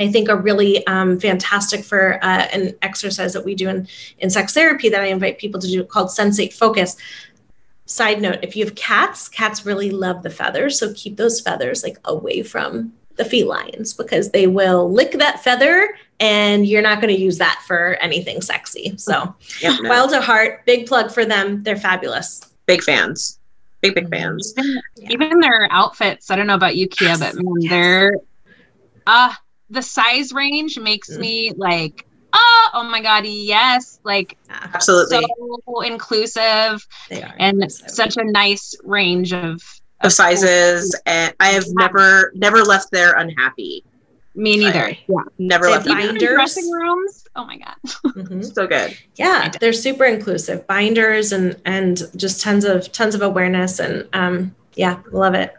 I think are really um, fantastic for uh, an exercise that we do in, in sex therapy that I invite people to do called Sensate Focus. Side note, if you have cats, cats really love the feathers. So keep those feathers like away from the felines because they will lick that feather and you're not going to use that for anything sexy. So Yep, no. Wild at Heart, big plug for them. They're fabulous. big fans. Big, big fans. Even, Yeah. even their outfits. I don't know about you, Kia, Yes. but man, Yes. they're uh the size range makes Mm. me like oh oh my god yes like Absolutely. so inclusive they are. and So- such a nice range of of sizes and I have Yeah. never never left there unhappy. me neither Right. yeah Never They left have there. even Binders. dressing rooms oh my god Mhm. So good. yeah they're super inclusive binders and and just tons of tons of awareness and um yeah love it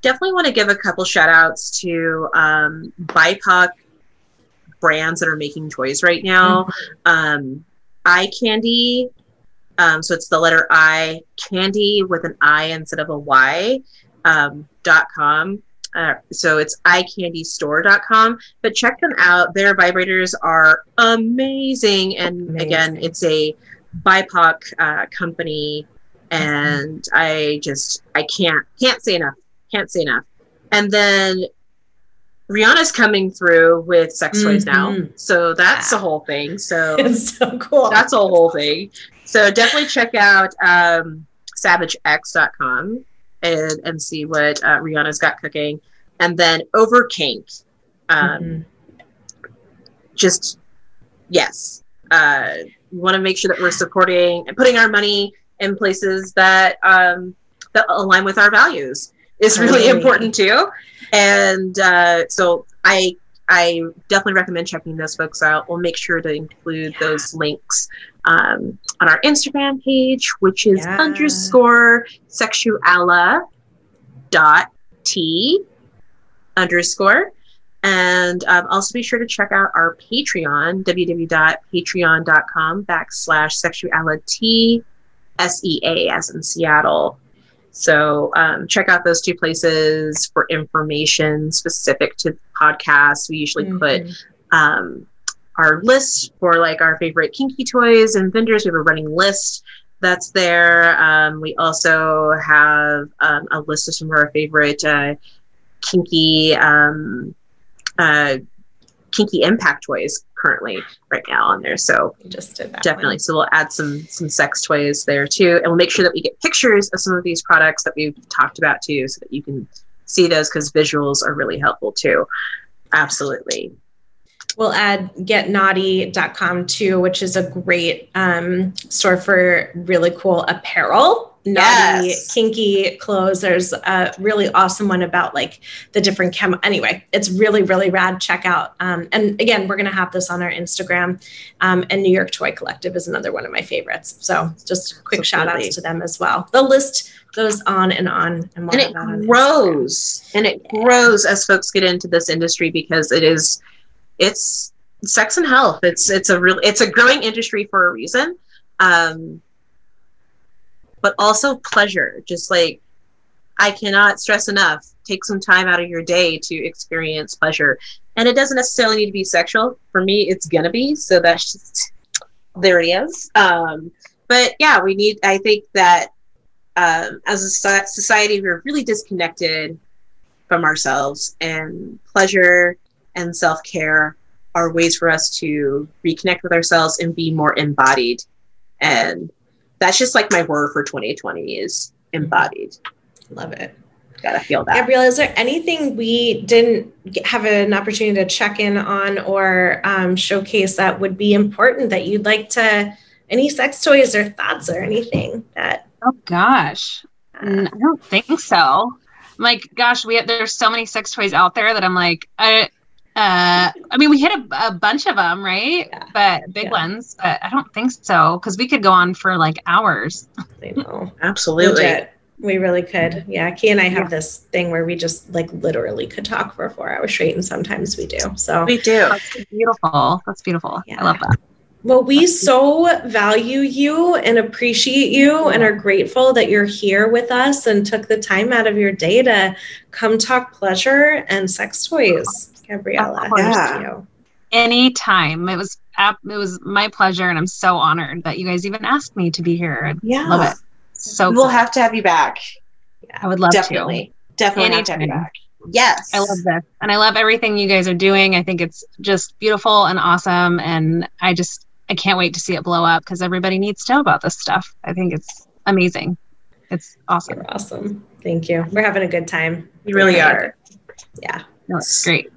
Definitely want to give a couple shout outs to um BIPOC brands that are making toys right now. Um eye candy. Um, so it's the letter I candy with an I instead of a Y um, dot com. Uh, so it's icandystore.com, but check them out. Their vibrators are amazing. And again, it's a BIPOC uh, company. And I just, I can't, can't say enough. Can't say enough. And then Rihanna's coming through with sex toys now. Mhm. So that's the whole thing. So it's so cool that's a whole thing. So definitely check out um, savagex.com and, and see what uh, Rihanna's got cooking. And then over kink. Um, Mhm. Just, yes. Uh, we want to make sure that we're supporting and putting our money in places that, um, that align with our values is really important too. And uh, so I I definitely recommend checking those folks out. We'll make sure to include Yeah. those links um, on our Instagram page, which is Yeah. underscore sexuala dot t underscore. And um, also be sure to check out our Patreon, www.patreon.com backslash sexuala t s e a as in Seattle. So um, check out those two places for information specific to podcasts. We usually put Mhm. um, our list for like our favorite kinky toys and vendors. We have a running list that's there. Um, we also have um, a list of some of our favorite uh, kinky um, uh, kinky impact toys currently right now on there. So We just did that definitely one. so we'll add some some sex toys there too and we'll make sure that we get pictures of some of these products that we've talked about too so that you can see those because visuals are really helpful too absolutely We'll add getnaughty.com too, which is a great um, store for really cool apparel. Naughty, Yes. kinky clothes. There's a really awesome one about like the different chem. Anyway, it's really, really rad. Check out. Um, and again, we're going to have this on our Instagram. Um, and New York Toy Collective is another one of my favorites. So just quick shout outs to them as well. The list goes on and on. And, and it on Instagram. grows and it grows as folks get into this industry because it is it's sex and health. It's it's a real it's a growing industry for a reason. Um, but also pleasure. Just like I cannot stress enough, take some time out of your day to experience pleasure. And it doesn't necessarily need to be sexual. For me, it's gonna be. So that's just there it is. Um, but yeah, we need. I think that um, as a society, we're really disconnected from ourselves, and pleasure and self care are ways for us to reconnect with ourselves and be more embodied. And that's just like my word for 2020 is embodied. Love it. Gotta feel that. Gabriela, is there anything we didn't have an opportunity to check in on or um, showcase that would be important that you'd like to? Any sex toys or thoughts or anything that? Oh gosh, I don't think so. I'm like, gosh, we have, there's so many sex toys out there that I'm like, I uh, I mean, we hit a, a bunch of them, right? Yeah. But big yeah. ones. But I don't think so because we could go on for like hours. I know. Absolutely. Legit. We really could. Yeah. Kia and I have yeah. this thing where we just like literally could talk for four hours straight, and sometimes we do. So we do. That's beautiful. That's beautiful. Yeah. I love that. Well, we so value you and appreciate you and are grateful that you're here with us and took the time out of your day to come talk pleasure and sex toys. Gabriela. Yeah. Anytime. It was it was my pleasure and I'm so honored that you guys even asked me to be here. Yeah. Love it. So we'll cool. have to have you back. Yeah, I would love definitely. to. Definitely. Definitely have to have you back. Yes. I love this. And I love everything you guys are doing. I think it's just beautiful and awesome. And I just I can't wait to see it blow up because everybody needs to know about this stuff. I think it's amazing. It's awesome. You're awesome. Thank you. We're having a good time. You really are. Yeah. That's great.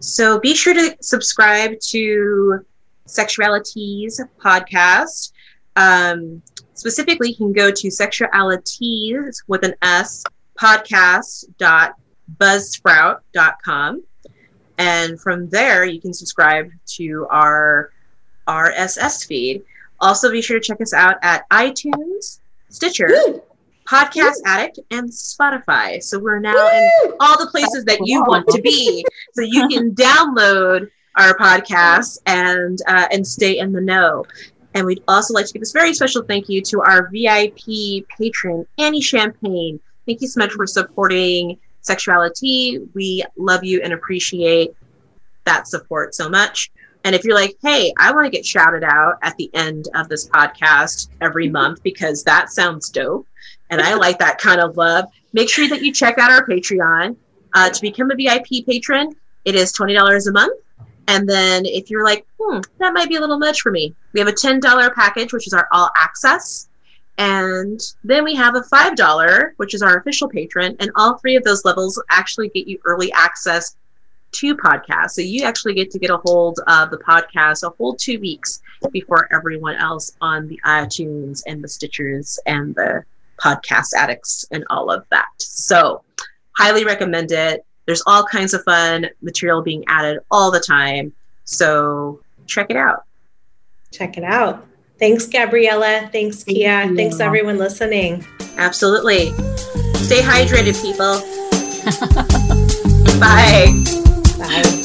So be sure to subscribe to SexualiTea's podcast. Um, specifically, you can go to sexualities with an S podcast.buzzsprout.com. And from there, you can subscribe to our RSS feed. Also, be sure to check us out at iTunes, Stitcher! Podcast! Addict, and Spotify. So we're now Woo! in all the places that you want to be. So you can download our podcast and uh, and stay in the know. And we'd also like to give this very special thank you to our VIP patron, Annie Champagne. Thank you so much for supporting SexualiTea. We love you and appreciate that support so much. And if you're like, hey, I want to get shouted out at the end of this podcast every month because that sounds dope, and I like that kind of love. Make sure that you check out our Patreon. Uh, to become a VIP patron, it is $20 a month. And then if you're like, hmm, that might be a little much for me, we have a $10 package, which is our all access. And then we have a $5, which is our official patron. And all three of those levels actually get you early access to podcasts. So you actually get to get a hold of the podcast a whole two weeks before everyone else on the iTunes and the Stitchers and the podcast addicts and all of that. So, highly recommend it. There's all kinds of fun material being added all the time. So, check it out. Check it out. Thanks, Gabriela. Thanks, Thank Kia. You. Thanks, everyone listening. Absolutely. Stay hydrated, people. Bye. Bye.